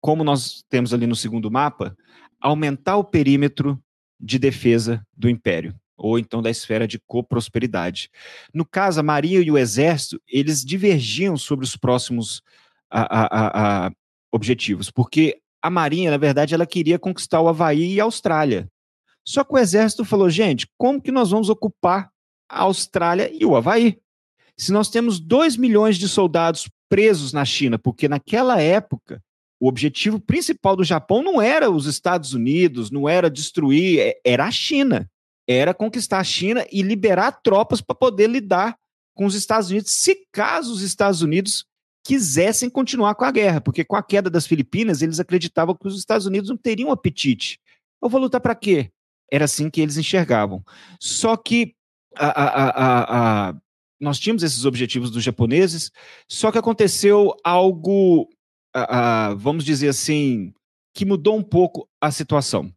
como nós temos ali no segundo mapa, aumentar o perímetro de defesa do império, ou então da esfera de coprosperidade. No caso, a Marinha e o Exército, eles divergiam sobre os próximos a, a, a, objetivos, porque a Marinha, na verdade, ela queria conquistar o Havaí e a Austrália. Só que o Exército falou, gente, como que nós vamos ocupar a Austrália e o Havaí? Se nós temos 2 milhões de soldados presos na China, porque naquela época o objetivo principal do Japão não era os Estados Unidos, não era destruir, é, era a China. Era conquistar a China e liberar tropas para poder lidar com os Estados Unidos, se caso os Estados Unidos quisessem continuar com a guerra, porque com a queda das Filipinas, eles acreditavam que os Estados Unidos não teriam apetite. Eu vou lutar para quê? Era assim que eles enxergavam. Só que a, a, a, a, nós tínhamos esses objetivos dos japoneses, só que aconteceu algo, uh, vamos dizer assim, que mudou um pouco a situação.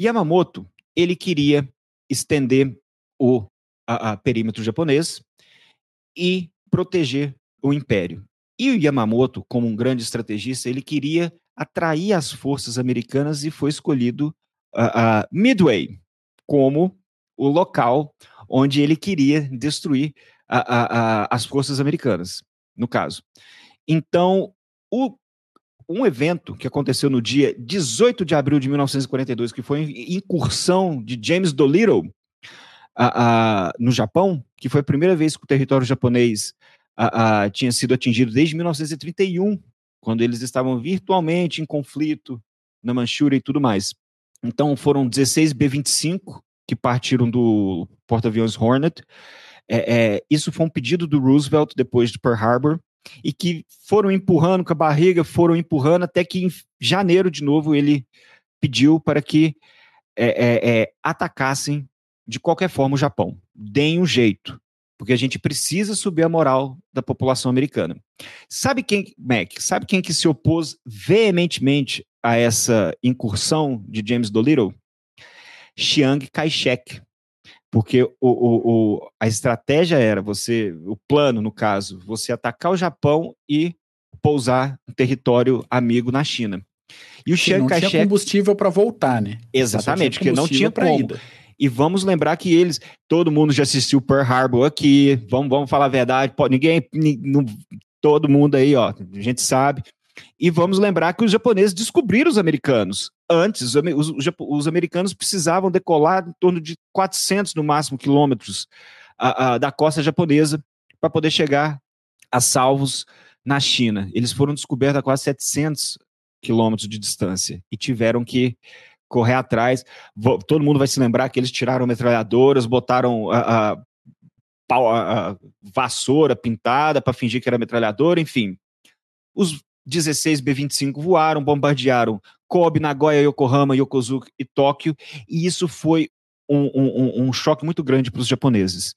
Yamamoto, ele queria estender o uh, perímetro japonês e proteger o império. E o Yamamoto, como um grande estrategista, ele queria atrair as forças americanas e foi escolhido Midway como o local onde ele queria destruir a, a, a, as forças americanas, no caso. Então, o, um evento que aconteceu no dia 18 de abril de 1942, que foi a incursão de James Dolittle no Japão, que foi a primeira vez que o território japonês tinha sido atingido desde 1931, quando eles estavam virtualmente em conflito na Manchúria e tudo mais. Então foram 16 B-25 que partiram do porta-aviões Hornet. É, é, isso foi um pedido do Roosevelt depois de Pearl Harbor e que foram empurrando com a barriga, foram empurrando até que em janeiro de novo ele pediu para que é, é, é atacassem de qualquer forma o Japão. Deem um jeito, porque a gente precisa subir a moral da população americana. Sabe quem, Mac, sabe quem que se opôs veementemente a essa incursão de James Dolittle? Chiang Kai-shek, porque o, o, o, a estratégia era você, o plano no caso, você atacar o Japão e pousar um território amigo na China. E o Chiang Kai-shek tinha combustível para voltar, né? Exatamente, porque não tinha como. Ida. E vamos lembrar que eles, todo mundo já assistiu Pearl Harbor aqui, vamos, vamos falar a verdade, ninguém, ninguém, todo mundo aí, ó, a gente sabe. E vamos lembrar que os japoneses descobriram os americanos. Antes, os, os, os americanos precisavam decolar em torno de 400, no máximo, quilômetros a, a, da costa japonesa para poder chegar a salvos na China. Eles foram descobertos a quase 700 quilômetros de distância e tiveram que correr atrás. Todo mundo vai se lembrar que eles tiraram metralhadoras, botaram a, a, a vassoura pintada para fingir que era metralhadora, enfim. Os 16 B-25 voaram, bombardearam Kobe, Nagoya, Yokohama, Yokozuka e Tóquio, e isso foi um, um, um choque muito grande para os japoneses.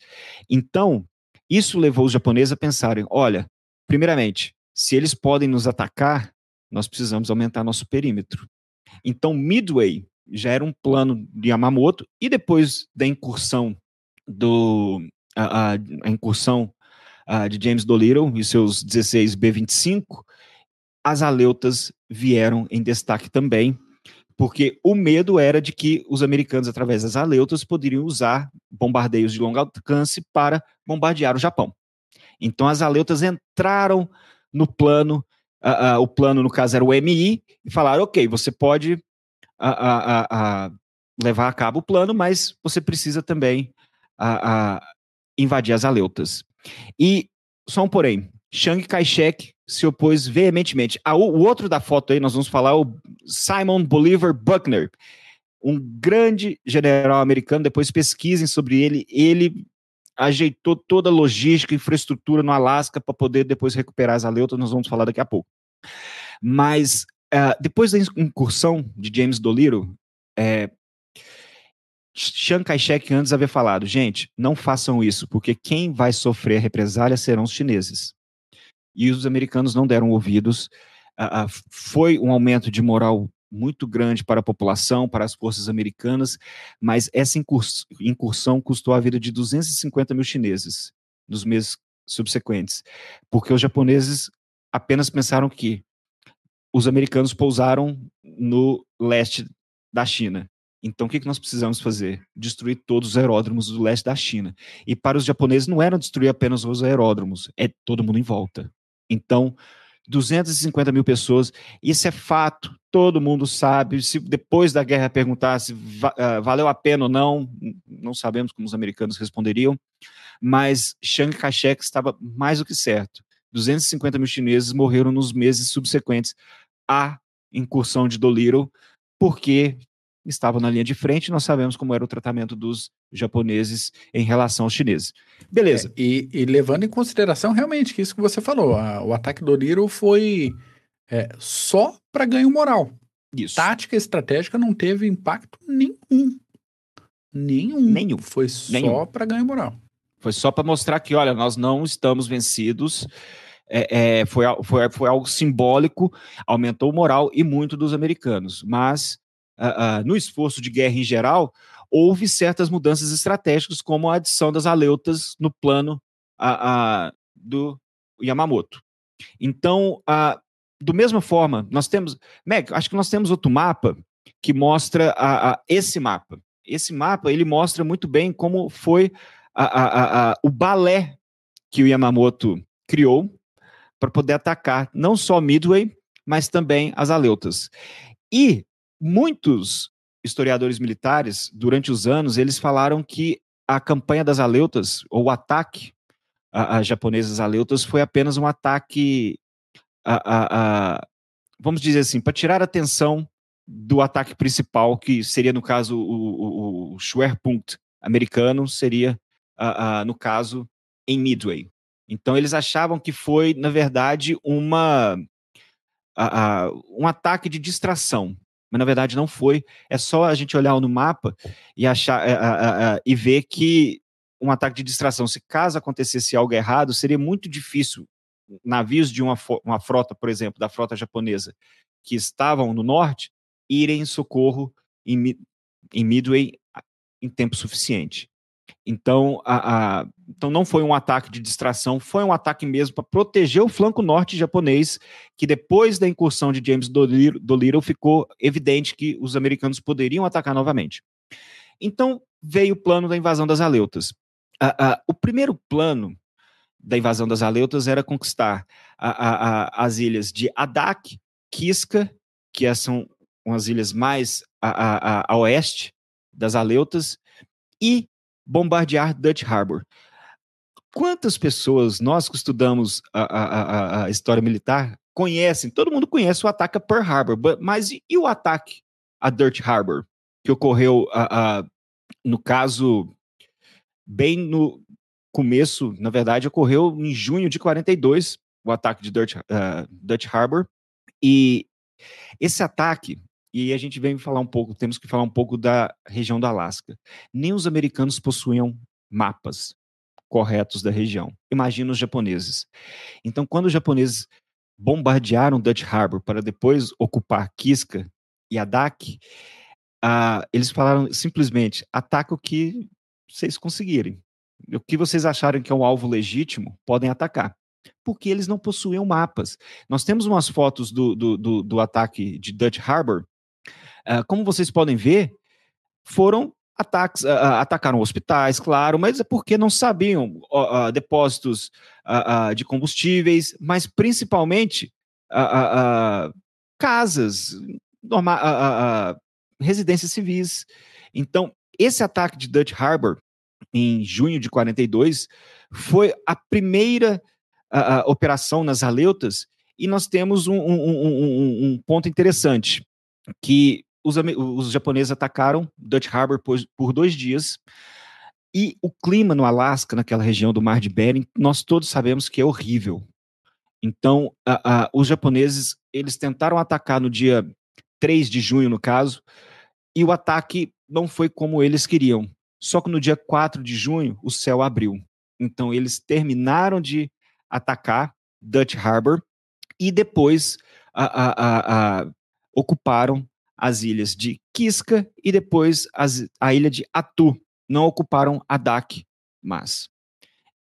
Então, isso levou os japoneses a pensarem: olha, primeiramente, se eles podem nos atacar, nós precisamos aumentar nosso perímetro. Então, Midway já era um plano de Yamamoto, e depois da incursão do a, a, a incursão de James Dolittle e seus 16 B-25, as aleutas vieram em destaque também, porque o medo era de que os americanos, através das aleutas, poderiam usar bombardeios de longo alcance para bombardear o Japão. Então as aleutas entraram no plano, uh, uh, o plano no caso era o MI, e falaram: ok, você pode uh, levar a cabo o plano, mas você precisa também invadir as aleutas. E só um porém, Chiang Kai-shek se opôs veementemente. Ah, o, o, outro da foto aí, nós vamos falar, o Simon Bolivar Buckner, um grande general americano. Depois pesquisem sobre ele. Ele ajeitou toda a logística, infraestrutura no Alasca para poder depois recuperar as aleutas. Nós vamos falar daqui a pouco. Mas uh, depois da incursão de James Dolittle, é, Chiang Kai-shek antes havia falado, gente, não façam isso, porque quem vai sofrer represália serão os chineses e os americanos não deram ouvidos. Foi um aumento de moral muito grande para a população, para as forças americanas, mas essa incursão custou a vida de 250 mil chineses nos meses subsequentes, porque os japoneses apenas pensaram que os americanos pousaram no leste da China. Então, o que nós precisamos fazer? Destruir todos os aeródromos do leste da China. E para os japoneses não era destruir apenas os aeródromos, é todo mundo em volta. Então, 250 mil pessoas, isso é fato, todo mundo sabe. Se depois da guerra perguntar se uh, valeu a pena ou não, não sabemos como os americanos responderiam, mas Chiang Kai-shek estava mais do que certo. 250 mil chineses morreram nos meses subsequentes à incursão de Dolittle, porque estava na linha de frente, nós sabemos como era o tratamento dos japoneses em relação aos chineses. Beleza. É, e, e, levando em consideração realmente que isso que você falou, a, o ataque do Liro foi é, só para ganho moral. Isso. Tática estratégica não teve impacto nenhum. Nenhum. Nenhum. Foi só para ganho moral. Foi só para mostrar que, olha, nós não estamos vencidos. É, é, foi, foi, foi algo simbólico, aumentou o moral e muito dos americanos. Mas uh, no esforço de guerra em geral, houve certas mudanças estratégicas, como a adição das aleutas no plano uh, do Yamamoto. Então, uh, do mesma forma, nós temos. Meg, acho que nós temos outro mapa que mostra esse mapa. Esse mapa ele mostra muito bem como foi o balé que o Yamamoto criou para poder atacar não só Midway, mas também as aleutas. E muitos historiadores militares, durante os anos, eles falaram que a campanha das aleutas, ou o ataque às japonesas aleutas, foi apenas um ataque, a, a, a vamos dizer assim, para tirar a atenção do ataque principal, que seria, no caso, o, o, o Schwerpunkt americano, seria, no caso, em Midway. Então, eles achavam que foi, na verdade, uma, um ataque de distração mas na verdade não foi. É só a gente olhar no mapa e achar uh, uh, e ver que um ataque de distração, se caso acontecesse algo errado, seria muito difícil navios de uma, uma frota, por exemplo, da frota japonesa, que estavam no norte, irem em socorro em, em Midway em tempo suficiente. Então, a, a, então não foi um ataque de distração, foi um ataque mesmo para proteger o flanco norte japonês, que depois da incursão de James Dolittle ficou evidente que os americanos poderiam atacar novamente. Então veio o plano da invasão das Aleutas. o primeiro plano da invasão das Aleutas era conquistar as ilhas de Adak, Kiska, que são umas ilhas mais a, a oeste das Aleutas, e bombardear Dutch Harbor. Quantas pessoas, nós que estudamos a, a, a, história militar, conhecem, todo mundo conhece o ataque a Pearl Harbor, mas e, e o ataque a Dutch Harbor, que ocorreu, no caso, bem no começo, na verdade, ocorreu em junho de 42, o ataque de Dutch, uh, Dutch Harbor, e esse ataque e a gente vem falar um pouco, temos que falar um pouco da região do Alasca. Nem os americanos possuíam mapas corretos da região. Imagina os japoneses. Então, quando os japoneses bombardearam Dutch Harbor para depois ocupar Kiska e Adak, uh, eles falaram simplesmente: ataca o que vocês conseguirem. O que vocês acharem que é um alvo legítimo, podem atacar. Porque eles não possuíam mapas. Nós temos umas fotos do, do, do, do ataque de Dutch Harbor. Uh, como vocês podem ver, foram ataques, uh, atacaram hospitais, claro, mas é porque não sabiam uh, depósitos de combustíveis, mas principalmente casas, residências civis. Então, esse ataque de Dutch Harbor, em junho de 42, foi a primeira operação nas Aleutas, e nós temos um, um, um, um ponto interessante, que os, os, japoneses atacaram Dutch Harbor por, por, dois dias, e o clima no Alasca, naquela região do Mar de Bering, nós todos sabemos que é horrível. Então, os japoneses, eles tentaram atacar no dia 3 de junho, no caso, e o ataque não foi como eles queriam. Só que no dia 4 de junho, o céu abriu. Então, eles terminaram de atacar Dutch Harbor e depois a, a, a, ocuparam as ilhas de Kiska e depois as, a ilha de Atu. Não ocuparam Adak, mas.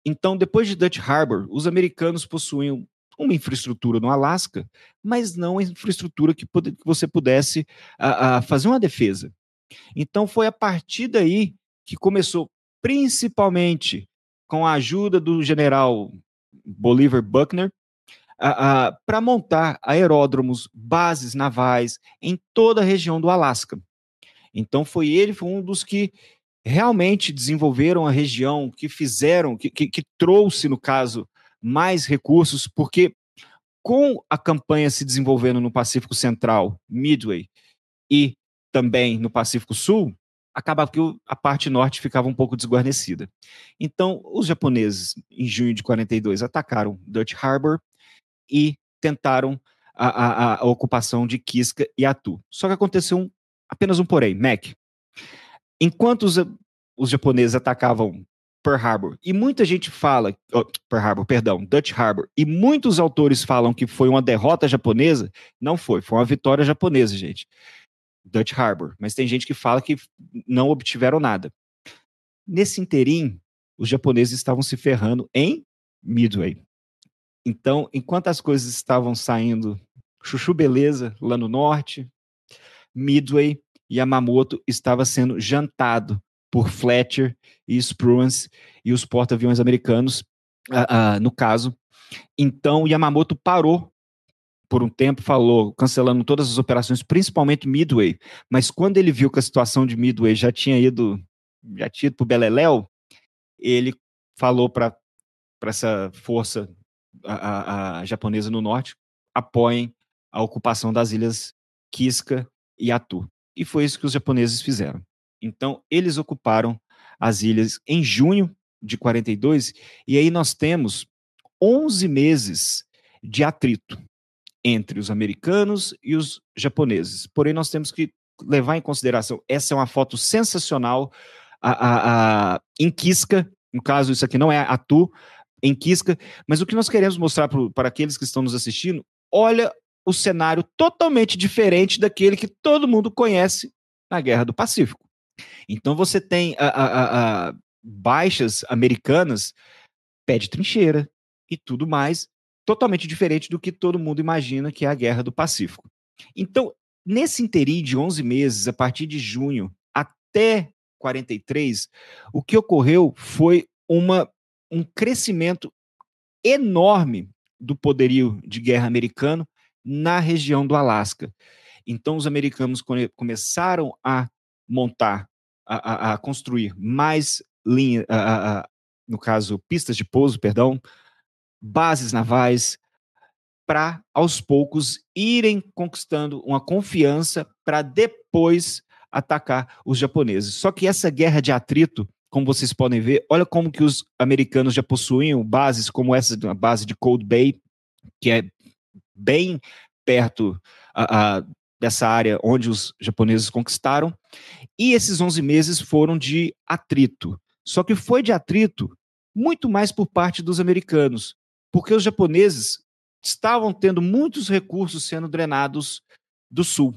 Então, depois de Dutch Harbor, os americanos possuíam uma infraestrutura no Alasca, mas não a infraestrutura que, que você pudesse a, a fazer uma defesa. Então foi a partir daí que começou, principalmente com a ajuda do general Bolivar Buckner, para montar aeródromos, bases navais em toda a região do Alasca. Então foi ele, foi um dos que realmente desenvolveram a região, que fizeram, que, que, que trouxe, no caso, mais recursos, porque com a campanha se desenvolvendo no Pacífico Central, Midway, e também no Pacífico Sul, acabava que a parte norte ficava um pouco desguarnecida. Então, os japoneses, em junho de 42, atacaram Dutch Harbor e tentaram a, a, a ocupação de Kiska e Atu. Só que aconteceu um, apenas um porém, Mac. Enquanto os, os japoneses atacavam Pearl Harbor. E muita gente fala, oh, Pearl Harbor, perdão, Dutch Harbor. E muitos autores falam que foi uma derrota japonesa. Não foi, foi uma vitória japonesa, gente. Dutch Harbor. Mas tem gente que fala que não obtiveram nada. Nesse interim, os japoneses estavam se ferrando em Midway. Então, enquanto as coisas estavam saindo chuchu beleza lá no norte, Midway, Yamamoto estava sendo jantado por Fletcher e Spruance e os porta-aviões americanos, uh, uh, no caso. Então, Yamamoto parou por um tempo, falou, cancelando todas as operações, principalmente Midway. Mas quando ele viu que a situação de Midway já tinha ido, já tinha ido para o Beleléu, ele falou para essa força a, a, japonesa no norte, apoiem a ocupação das ilhas Kiska e Atu. E foi isso que os japoneses fizeram. Então, eles ocuparam as ilhas em junho de 42, e aí nós temos 11 meses de atrito entre os americanos e os japoneses. Porém, nós temos que levar em consideração, essa é uma foto sensacional a, a, a, em Kiska, no caso, isso aqui não é Atu, em Kiska, mas o que nós queremos mostrar pro, para aqueles que estão nos assistindo, olha o cenário totalmente diferente daquele que todo mundo conhece na Guerra do Pacífico. Então você tem a, a, a baixas americanas, pé de trincheira e tudo mais, totalmente diferente do que todo mundo imagina que é a Guerra do Pacífico. Então, nesse interim de 11 meses, a partir de junho até 43, o que ocorreu foi uma, um crescimento enorme do poderio de guerra americano na região do Alasca. Então, os americanos começaram a montar a, a, construir mais linha, a, no caso, pistas de pouso, perdão, bases navais, para aos poucos irem conquistando uma confiança para depois atacar os japoneses. Só que essa guerra de atrito, como vocês podem ver, olha como que os americanos já possuíam bases como essa a base de Cold Bay, que é bem perto a, a, dessa área onde os japoneses conquistaram, e esses 11 meses foram de atrito. Só que foi de atrito muito mais por parte dos americanos, porque os japoneses estavam tendo muitos recursos sendo drenados do sul.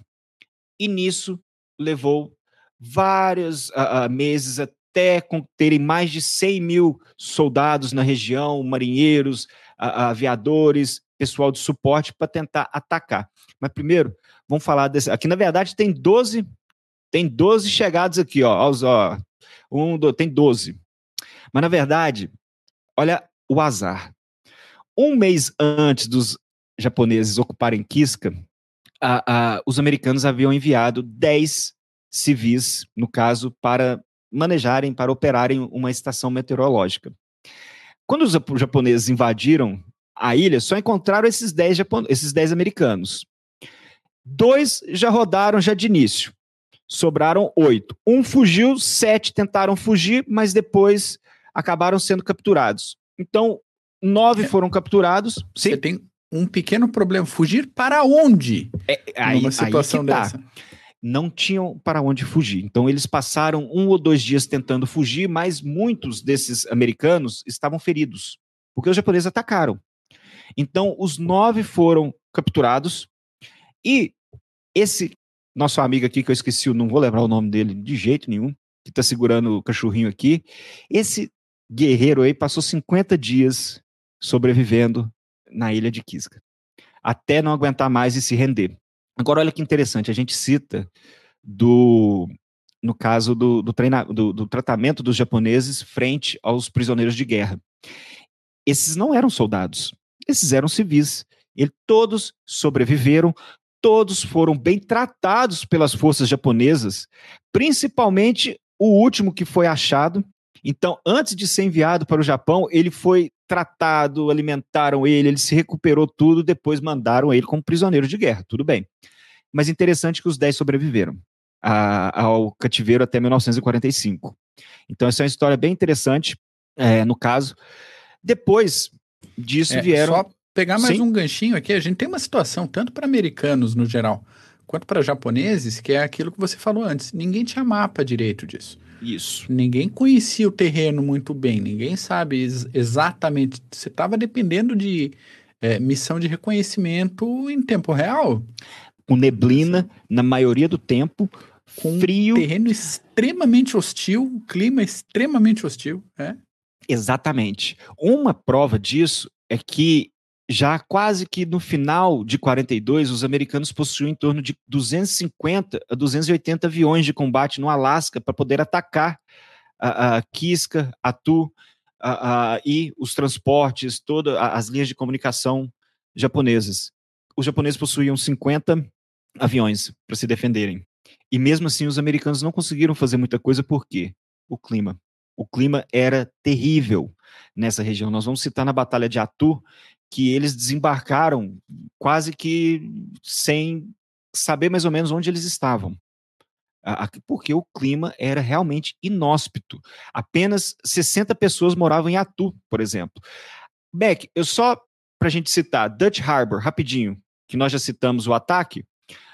E nisso levou vários uh, meses até terem mais de 100 mil soldados na região, marinheiros, aviadores, pessoal de suporte para tentar atacar. Mas primeiro, vamos falar desse. Aqui, na verdade, tem 12, tem 12 chegados aqui, ó. ó um, dois, tem 12. Mas, na verdade, olha o azar. Um mês antes dos japoneses ocuparem Kiska, a, a, os americanos haviam enviado 10 civis, no caso, para manejarem, para operarem uma estação meteorológica. Quando os japoneses invadiram a ilha, só encontraram esses 10, esses 10 americanos. Dois já rodaram já de início. Sobraram oito. Um fugiu, sete tentaram fugir, mas depois acabaram sendo capturados. Então, nove é. foram capturados. Sim. Você tem um pequeno problema. Fugir para onde? É, aí, numa situação aí tá. dessa. Não tinham para onde fugir. Então, eles passaram um ou dois dias tentando fugir, mas muitos desses americanos estavam feridos, porque os japoneses atacaram. Então, os nove foram capturados e esse nosso amigo aqui, que eu esqueci, não vou lembrar o nome dele de jeito nenhum, que está segurando o cachorrinho aqui, esse guerreiro aí passou 50 dias sobrevivendo na ilha de Kiska, até não aguentar mais e se render. Agora, olha que interessante, a gente cita do no caso do, do, treina, do, do tratamento dos japoneses frente aos prisioneiros de guerra. Esses não eram soldados, esses eram civis. E todos sobreviveram, todos foram bem tratados pelas forças japonesas, principalmente o último que foi achado, então, antes de ser enviado para o Japão, ele foi tratado, alimentaram ele, ele se recuperou tudo, depois mandaram ele como prisioneiro de guerra. Tudo bem. Mas interessante que os 10 sobreviveram a, ao cativeiro até 1945. Então, essa é uma história bem interessante, é, no caso. Depois disso é, vieram. Só pegar mais Sim? um ganchinho aqui, a gente tem uma situação, tanto para americanos no geral, quanto para japoneses, que é aquilo que você falou antes. Ninguém tinha mapa direito disso. Isso. Ninguém conhecia o terreno muito bem, ninguém sabe ex exatamente. Você estava dependendo de é, missão de reconhecimento em tempo real. Com neblina, na maioria do tempo, com frio. terreno extremamente hostil, clima extremamente hostil. É? Exatamente. Uma prova disso é que já quase que no final de 42, os americanos possuíam em torno de 250 a 280 aviões de combate no Alasca para poder atacar a, a Kiska, Atu a, a, e os transportes, todas as linhas de comunicação japonesas. Os japoneses possuíam 50 aviões para se defenderem. E mesmo assim, os americanos não conseguiram fazer muita coisa, por quê? O clima. O clima era terrível nessa região. Nós vamos citar na Batalha de Atu, que eles desembarcaram quase que sem saber mais ou menos onde eles estavam. Porque o clima era realmente inóspito. Apenas 60 pessoas moravam em Atu, por exemplo. Beck, eu só para a gente citar Dutch Harbor, rapidinho, que nós já citamos o ataque,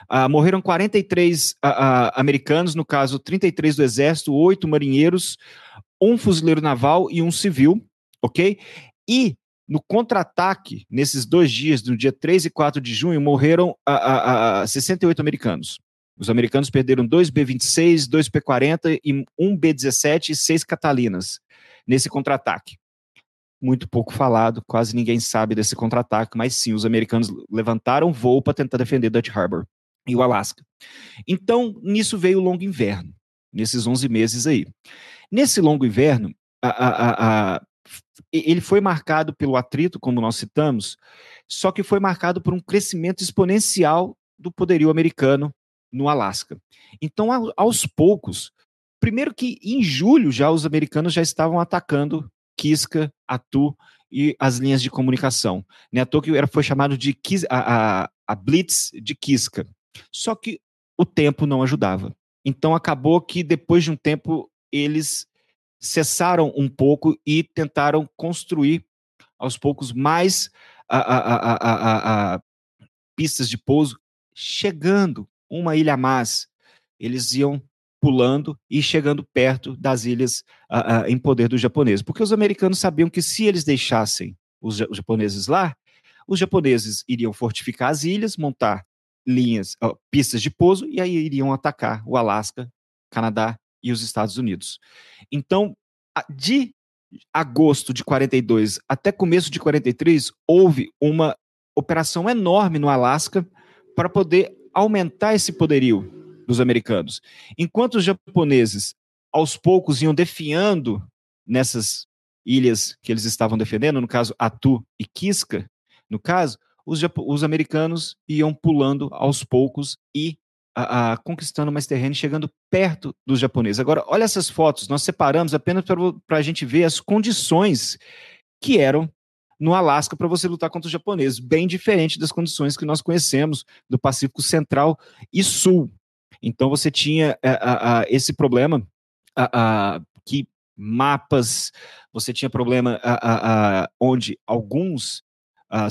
uh, morreram 43 uh, uh, americanos, no caso 33 do exército, oito marinheiros, um fuzileiro naval e um civil, ok? E no contra-ataque, nesses dois dias, no dia 3 e 4 de junho, morreram a, a, a 68 americanos. Os americanos perderam dois B-26, dois P-40 e um B-17 e seis Catalinas nesse contra-ataque. Muito pouco falado, quase ninguém sabe desse contra-ataque, mas sim, os americanos levantaram voo para tentar defender Dutch Harbor e o Alasca. Então, nisso veio o longo inverno, nesses 11 meses aí. Nesse longo inverno, a, a, a, ele foi marcado pelo atrito, como nós citamos, só que foi marcado por um crescimento exponencial do poderio americano no Alasca. Então, aos poucos, primeiro que em julho já os americanos já estavam atacando Kiska, Atu e as linhas de comunicação. Né? Que era, foi chamado de Kis, a, a, a Blitz de Kiska. Só que o tempo não ajudava. Então acabou que depois de um tempo eles cessaram um pouco e tentaram construir aos poucos mais a, a, a, pistas de pouso, chegando uma ilha a mais. Eles iam pulando e chegando perto das ilhas em poder dos japoneses, porque os americanos sabiam que se eles deixassem os japoneses lá, os japoneses iriam fortificar as ilhas, montar linhas, pistas de pouso e aí iriam atacar o Alasca, Canadá e os Estados Unidos. Então, de agosto de 42 até começo de 43, houve uma operação enorme no Alasca para poder aumentar esse poderio dos americanos. Enquanto os japoneses, aos poucos, iam defiando nessas ilhas que eles estavam defendendo, no caso Atu e Kiska, no caso, os, os americanos iam pulando aos poucos e a, a, conquistando mais terreno, chegando perto dos japoneses. Agora, olha essas fotos, nós separamos apenas para a gente ver as condições que eram no Alasca para você lutar contra os japoneses, bem diferente das condições que nós conhecemos do Pacífico Central e Sul. Então você tinha a, a, esse problema que mapas, você tinha problema onde alguns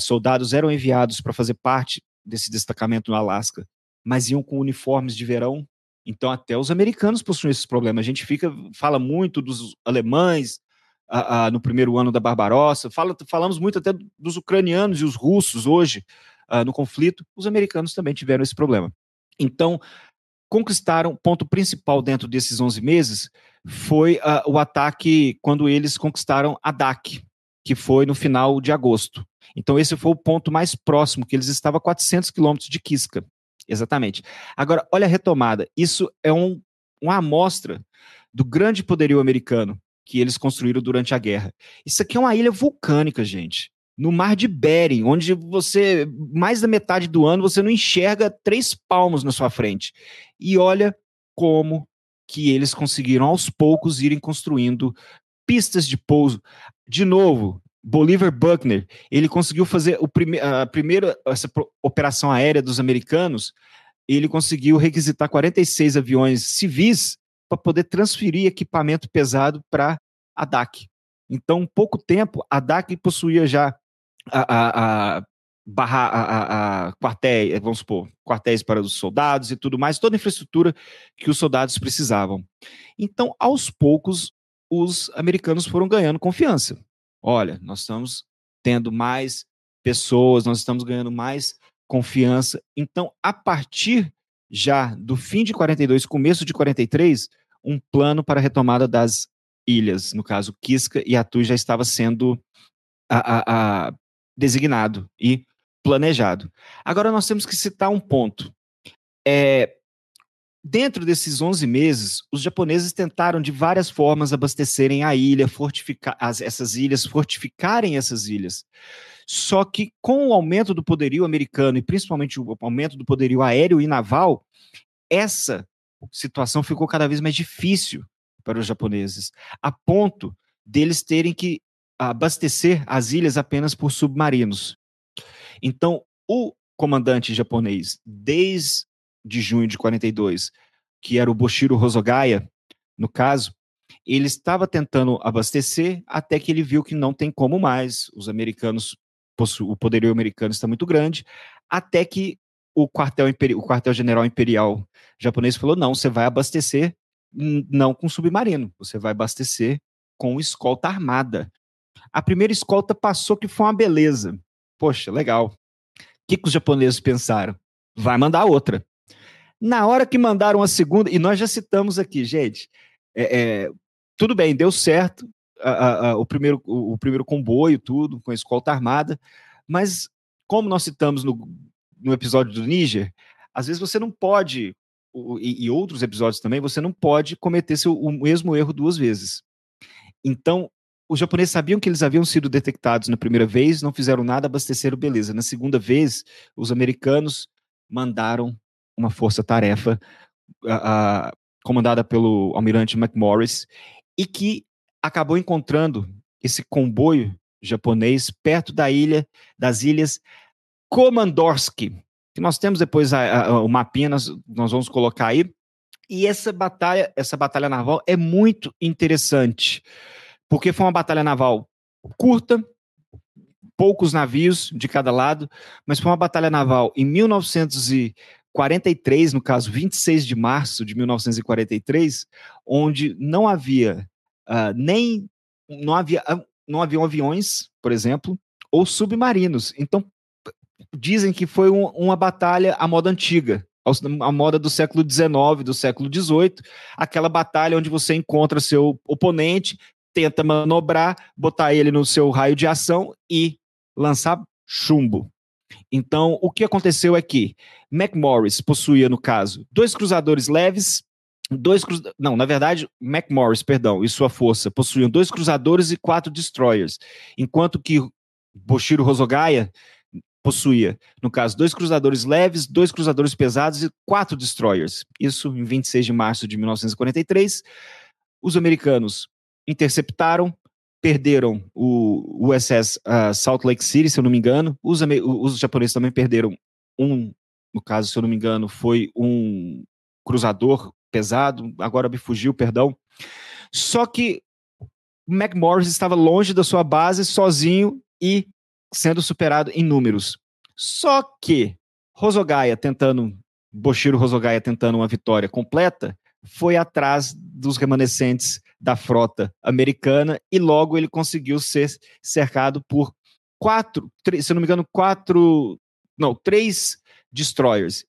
soldados eram enviados para fazer parte desse destacamento no Alasca, mas iam com uniformes de verão. Então até os americanos possuem esses problemas. A gente fica fala muito dos alemães, a, a, no primeiro ano da Barbarossa. Fala, falamos muito até dos ucranianos e os russos hoje uh, no conflito. Os americanos também tiveram esse problema. Então, conquistaram, ponto principal dentro desses 11 meses foi uh, o ataque quando eles conquistaram a DAC, que foi no final de agosto. Então, esse foi o ponto mais próximo, que eles estavam a 400 quilômetros de Kiska. Exatamente. Agora, olha a retomada. Isso é um, uma amostra do grande poderio americano que eles construíram durante a guerra. Isso aqui é uma ilha vulcânica, gente. No mar de Bering, onde você, mais da metade do ano, você não enxerga três palmos na sua frente. E olha como que eles conseguiram aos poucos irem construindo pistas de pouso. De novo, Bolivar Buckner, ele conseguiu fazer o prime a primeira essa operação aérea dos americanos, ele conseguiu requisitar 46 aviões civis para poder transferir equipamento pesado para a DAC. Então, em pouco tempo, a DAC possuía já a, a, a barra, a, a, quartéis, vamos supor, quartéis para os soldados e tudo mais, toda a infraestrutura que os soldados precisavam. Então, aos poucos, os americanos foram ganhando confiança. Olha, nós estamos tendo mais pessoas, nós estamos ganhando mais confiança. Então, a partir já do fim de 42, começo de 43, um plano para a retomada das ilhas, no caso Kiska e Atu já estava sendo a, a, a, designado e planejado. Agora nós temos que citar um ponto. É, dentro desses 11 meses, os japoneses tentaram de várias formas abastecerem a ilha, fortificar as, essas ilhas, fortificarem essas ilhas. Só que com o aumento do poderio americano e principalmente o aumento do poderio aéreo e naval, essa situação ficou cada vez mais difícil para os japoneses, a ponto deles terem que abastecer as ilhas apenas por submarinos. Então, o comandante japonês, desde junho de 42, que era o Boshiro Hosogaya, no caso, ele estava tentando abastecer até que ele viu que não tem como mais, os americanos o poderio americano está muito grande, até que o quartel, o quartel general imperial japonês falou: não, você vai abastecer não com submarino, você vai abastecer com escolta armada. A primeira escolta passou que foi uma beleza. Poxa, legal. O que, que os japoneses pensaram? Vai mandar outra. Na hora que mandaram a segunda, e nós já citamos aqui, gente, é, é, tudo bem, deu certo, a, a, o, primeiro, o, o, primeiro comboio, tudo, com a escolta armada, mas como nós citamos no, no episódio do Níger, às vezes você não pode, e, e outros episódios também, você não pode cometer seu, o mesmo erro duas vezes. Então, os japoneses sabiam que eles haviam sido detectados na primeira vez, não fizeram nada, abasteceram, beleza. Na segunda vez, os americanos mandaram uma força-tarefa comandada pelo almirante McMorris e que acabou encontrando esse comboio japonês perto da ilha, das ilhas Komandorsky, que nós temos depois a, a, o mapinha, nós, nós vamos colocar aí. E essa batalha, essa batalha naval é muito interessante, porque foi uma batalha naval curta, poucos navios de cada lado, mas foi uma batalha naval em 1943, no caso 26 de março de 1943, onde não havia uh, nem não havia ah, não haviam aviões, por exemplo, ou submarinos. Então dizem que foi um, uma batalha à moda antiga, a moda do século XIX, do século XVIII, aquela batalha onde você encontra seu oponente, tenta manobrar, botar ele no seu raio de ação e lançar chumbo. Então, o que aconteceu é que McMorris possuía, no caso, dois cruzadores leves, dois cruz... não, na verdade, McMorris, perdão, e sua força possuíam dois cruzadores e quatro destroyers, enquanto que Boshiro Rosogaya possuía, no caso, dois cruzadores leves, dois cruzadores pesados e quatro destroyers. Isso em 26 de março de 1943. Os americanos interceptaram, perderam o USS uh, ah, Salt Lake City, se eu não me engano. Os, os japoneses também perderam um, no caso, se eu não me engano, foi um cruzador pesado, agora me fugiu, perdão. Só que McMorris estava longe da sua base, sozinho e sendo superado em números. Só que Rosogaya tentando, Boshiro Rosogaya tentando uma vitória completa, foi atrás dos remanescentes da frota americana e logo ele conseguiu ser cercado por quatro, três, se não me engano, quatro, não, três destroyers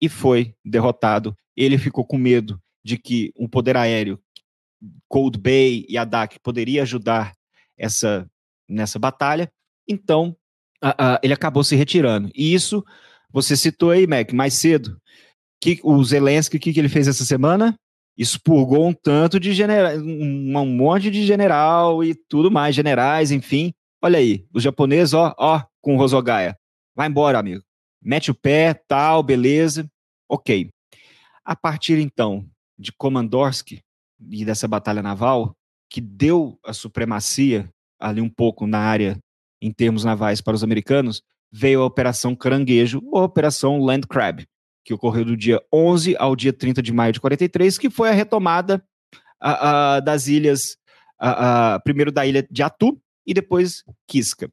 e foi derrotado. Ele ficou com medo de que um poder aéreo, Cold Bay e Adak poderia ajudar essa nessa batalha então, uh, uh, ele acabou se retirando. E isso, você citou aí, Mac, mais cedo, que o Zelensky, o que, que ele fez essa semana? Expurgou um tanto de general, um, monte de general e tudo mais, generais, enfim. Olha aí, os japoneses, ó, ó, com o Rosogaya. Vai embora, amigo. Mete o pé, tal, beleza. Ok. A partir então de Komandorsky e dessa batalha naval, que deu a supremacia ali um pouco na área em termos navais para os americanos, veio a Operação Caranguejo, ou Operação Land Crab, que ocorreu do dia 11 ao dia 30 de maio de 43, que foi a retomada das ilhas, primeiro da ilha de Atu e depois Quisca.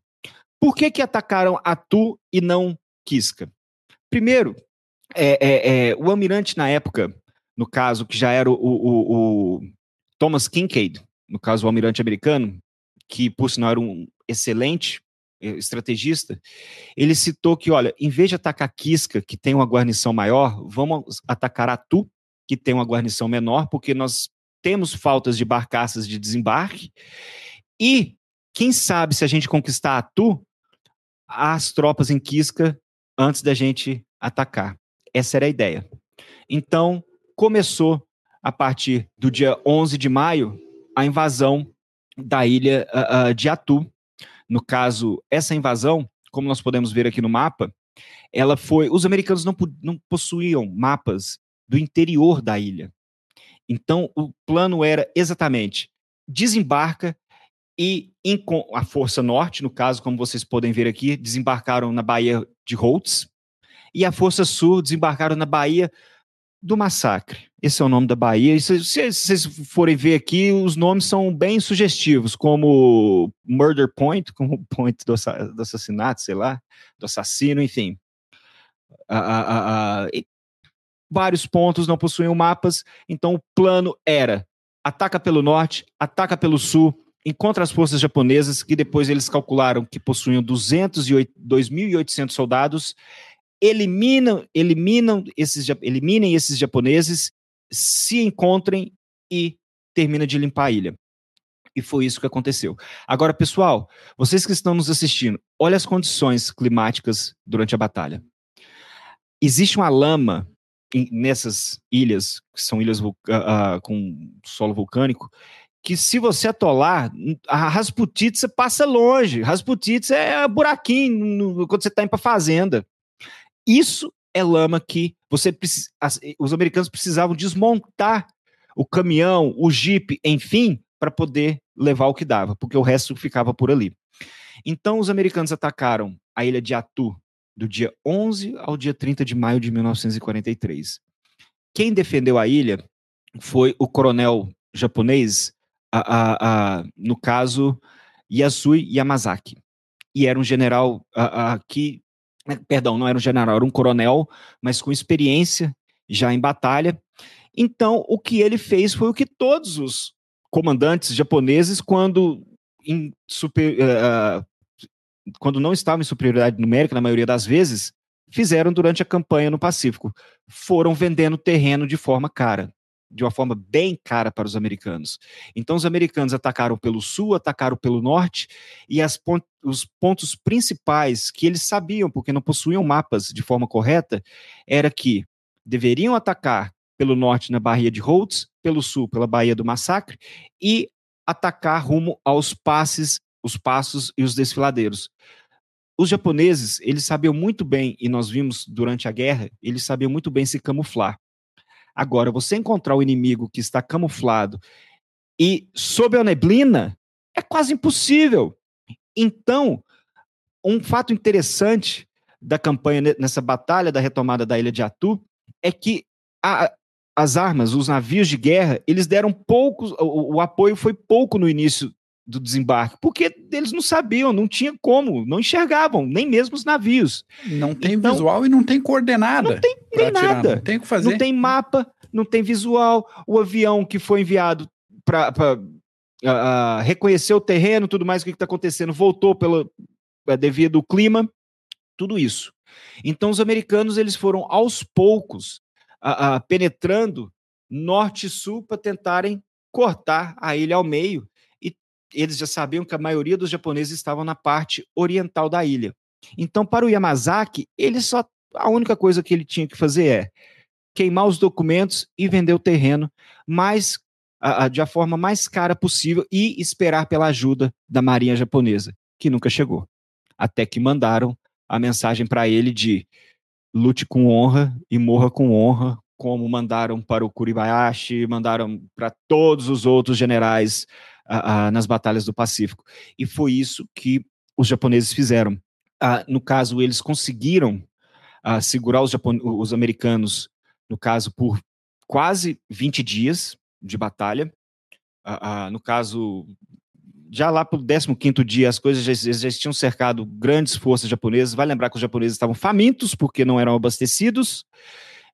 Por que, que atacaram Atu e não Quisca? Primeiro, é, é, é, o almirante na época, no caso, que já era o, o, o Thomas Kincaid, no caso o almirante americano, que por sinal era um excelente estrategista, ele citou que, olha, em vez de atacar Quisca, que tem uma guarnição maior, vamos atacar Atu, que tem uma guarnição menor, porque nós temos faltas de barcaças de desembarque, e quem sabe se a gente conquistar Atu, as tropas em Quisca antes da gente atacar. Essa era a ideia. Então, começou a partir do dia 11 de maio a invasão da ilha uh, uh, de Atu. No caso, essa invasão, como nós podemos ver aqui no mapa, ela foi. Os americanos não, não possuíam mapas do interior da ilha. Então, o plano era exatamente desembarca e a Força Norte, no caso, como vocês podem ver aqui, desembarcaram na Baía de Holtz, e a Força Sul desembarcaram na Baía do Massacre. Esse é o nome da Bahia. Se, se, se vocês forem ver aqui, os nomes são bem sugestivos, como Murder Point, como Point do, do assassinato, sei lá, do assassino, enfim. vários pontos não possuíam mapas, então o plano era ataca pelo norte, ataca pelo sul, encontra as forças japonesas, que depois eles calcularam que possuíam 2.800 soldados, eliminam, eliminam esses, eliminem esses japoneses se encontrem e termina de limpar a ilha. E foi isso que aconteceu. Agora, pessoal, vocês que estão nos assistindo, olha as condições climáticas durante a batalha. Existe uma lama nessas ilhas, que são ilhas uh, uh, com solo vulcânico, que se você atolar, a Rasputitsa passa longe. Rasputitsa é buraquinho no, quando você está indo para fazenda. Isso é lama que você as, os americanos precisavam desmontar o caminhão, o jipe, enfim, para poder levar o que dava, porque o resto ficava por ali. Então os americanos atacaram a ilha de Atu do dia 11 ao dia 30 de maio de 1943. Quem defendeu a ilha foi o coronel japonês, a, a, a, no caso Yasui Yamazaki. E era um general que perdão, não era um general, era um coronel, mas com experiência já em batalha. Então, o que ele fez foi o que todos os comandantes japoneses, quando, em super, uh, quando não estavam em superioridade numérica, na maioria das vezes, fizeram durante a campanha no Pacífico. Foram vendendo terreno de forma cara. De uma forma bem cara para os americanos. Então, os americanos atacaram pelo sul, atacaram pelo norte, e pont os pontos principais que eles sabiam, porque não possuíam mapas de forma correta, era que deveriam atacar pelo norte na Baía de Rhodes, pelo sul pela Baía do Massacre, e atacar rumo aos passes, os passos e os desfiladeiros. Os japoneses, eles sabiam muito bem, e nós vimos durante a guerra, eles sabiam muito bem se camuflar. Agora, você encontrar o inimigo que está camuflado e sob a neblina, é quase impossível. Então, um fato interessante da campanha nessa batalha da retomada da ilha de Atu é que a, as armas, os navios de guerra, eles deram poucos, o, o apoio foi pouco no início do desembarque, porque eles não sabiam, não tinha como, não enxergavam, nem mesmo os navios. Não tem então, visual e não tem coordenada. Não tem nem nada. Não tem o que fazer. Não tem mapa, não tem visual. O avião que foi enviado para uh, reconhecer o terreno, tudo mais, o que está acontecendo, voltou pelo, uh, devido ao clima, tudo isso. Então os americanos eles foram aos poucos uh, penetrando norte e sul para tentarem cortar a ilha ao meio eles já sabiam que a maioria dos japoneses estavam na parte oriental da ilha. Então, para o Yamazaki, ele só a única coisa que ele tinha que fazer é queimar os documentos e vender o terreno, mais a, a, de a forma mais cara possível e esperar pela ajuda da marinha japonesa, que nunca chegou. Até que mandaram a mensagem para ele de lute com honra e morra com honra, como mandaram para o Kuribayashi, mandaram para todos os outros generais nas batalhas do Pacífico. E foi isso que os japoneses fizeram. Uh, no caso, eles conseguiram segurar os, os americanos, no caso, por quase 20 dias de batalha. no caso, já lá para o 15 dia, as coisas já, já, tinham cercado grandes forças japonesas. Vai lembrar que os japoneses estavam famintos porque não eram abastecidos.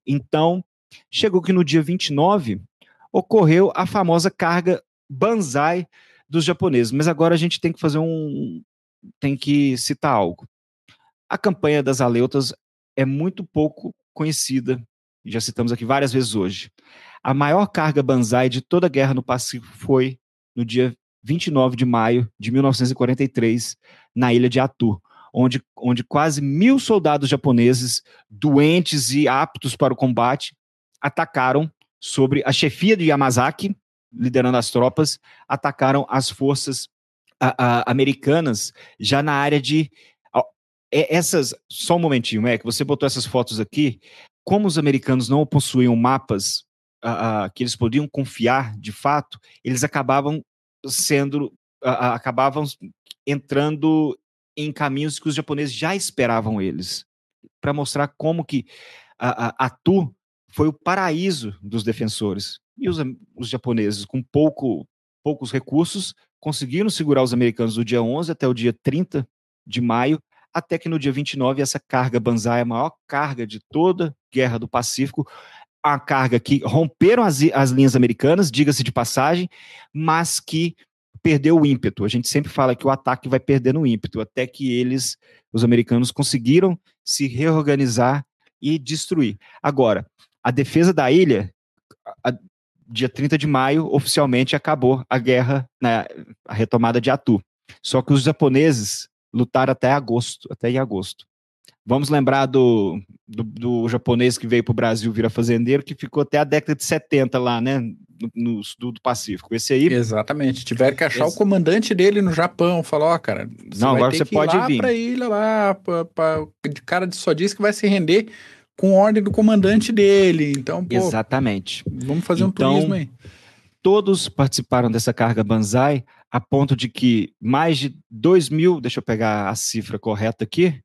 Então, chegou que no dia 29 ocorreu a famosa carga banzai dos japoneses. Mas agora a gente tem que fazer um. tem que citar algo. A campanha das Aleutas é muito pouco conhecida, já citamos aqui várias vezes hoje. A maior carga banzai de toda a guerra no Pacífico foi no dia 29 de maio de 1943, na ilha de Atu, onde, onde quase mil soldados japoneses, doentes e aptos para o combate, atacaram sobre a chefia de Yamazaki, liderando as tropas, atacaram as forças a, a, americanas já na área de. É, essas. Só um momentinho, é que você botou essas fotos aqui. Como os americanos não possuíam mapas que eles podiam confiar de fato, eles acabavam sendo. acabavam entrando em caminhos que os japoneses já esperavam eles, para mostrar como que a, a Atu foi o paraíso dos defensores. E os, os japoneses, com pouco, poucos recursos, conseguiram segurar os americanos do dia 11 até o dia 30 de maio, até que no dia 29 essa carga Banzai, a maior carga de toda a Guerra do Pacífico, a carga que romperam as, as linhas americanas, diga-se de passagem, mas que perdeu o ímpeto. A gente sempre fala que o ataque vai perdendo o ímpeto, até que eles, os americanos, conseguiram se reorganizar e destruir. Agora, a defesa da ilha, a, dia 30 de maio, oficialmente acabou a guerra, né, a retomada de Atu. Só que os japoneses lutaram até agosto, até em agosto. Vamos lembrar do, do, do japonês que veio para o Brasil virar fazendeiro, que ficou até a década de 70 lá, né? No, no sul do Pacífico. Esse aí. Exatamente. Tiveram que achar esse... o comandante dele no Japão. Falou: Ó, oh, cara, você não, agora você pode ir lá vir. Pra ilha lá, pra, pra, de cara de só diz que vai se render com ordem do comandante dele. Então, pô, Exatamente. Vamos fazer então, um turismo aí. Todos participaram dessa carga Banzai, a ponto de que mais de 2 mil, deixa eu pegar a cifra correta aqui,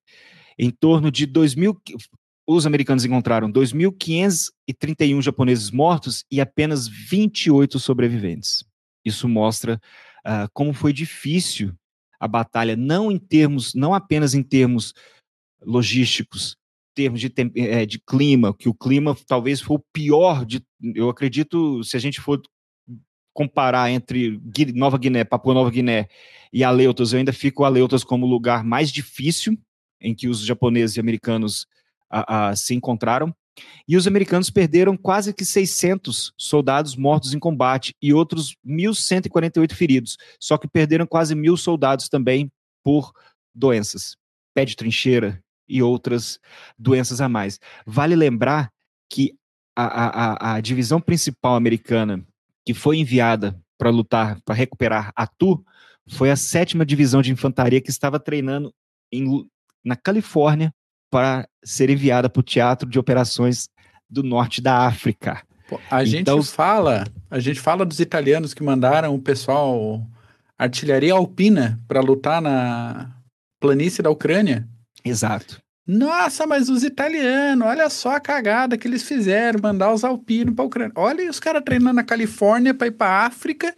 em torno de 2 mil, os americanos encontraram 2.531 japoneses mortos e apenas 28 sobreviventes. Isso mostra uh, como foi difícil a batalha, não em termos, não apenas em termos logísticos, termos de, é, de clima, que o clima talvez foi o pior de. Eu acredito, se a gente for comparar entre Nova Guiné, Papua Nova Guiné e Aleutas, eu ainda fico Aleutas como o lugar mais difícil em que os japoneses e americanos a, a, se encontraram, E os americanos perderam quase que 600 soldados mortos em combate e outros 1.148 feridos. Só que perderam quase mil soldados também por doenças, pé de trincheira e outras doenças a mais. Vale lembrar que a, a, a divisão principal americana que foi enviada para lutar, para recuperar Atu, foi a sétima divisão de infantaria que estava treinando em, na Califórnia para ser enviada para o teatro de operações do norte da África. Pô, a então, gente fala, a gente fala dos italianos que mandaram o pessoal artilharia alpina para lutar na planície da Ucrânia. Exato. Nossa, mas os italianos, olha só a cagada que eles fizeram, mandar os alpinos para a Ucrânia. Olha os caras treinando na Califórnia para ir para África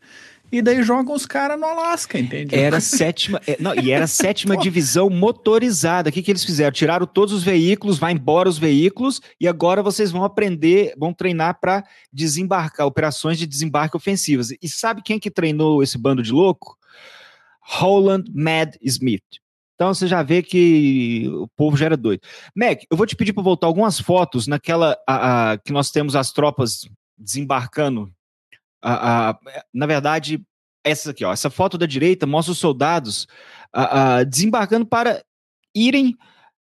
e daí jogam os caras no Alasca, entende? Era sétima, é, não, e era a sétima divisão motorizada. O que, que eles fizeram? Tiraram todos os veículos, vai embora os veículos, e agora vocês vão aprender, vão treinar para desembarcar, operações de desembarque ofensivas. E sabe quem que treinou esse bando de louco? Holland Mad Smith. Então você já vê que o povo já era doido. Mac, eu vou te pedir para voltar algumas fotos naquela a, a, que nós temos as tropas desembarcando a, na verdade, essa aqui, ó, essa foto da direita mostra os soldados desembarcando para irem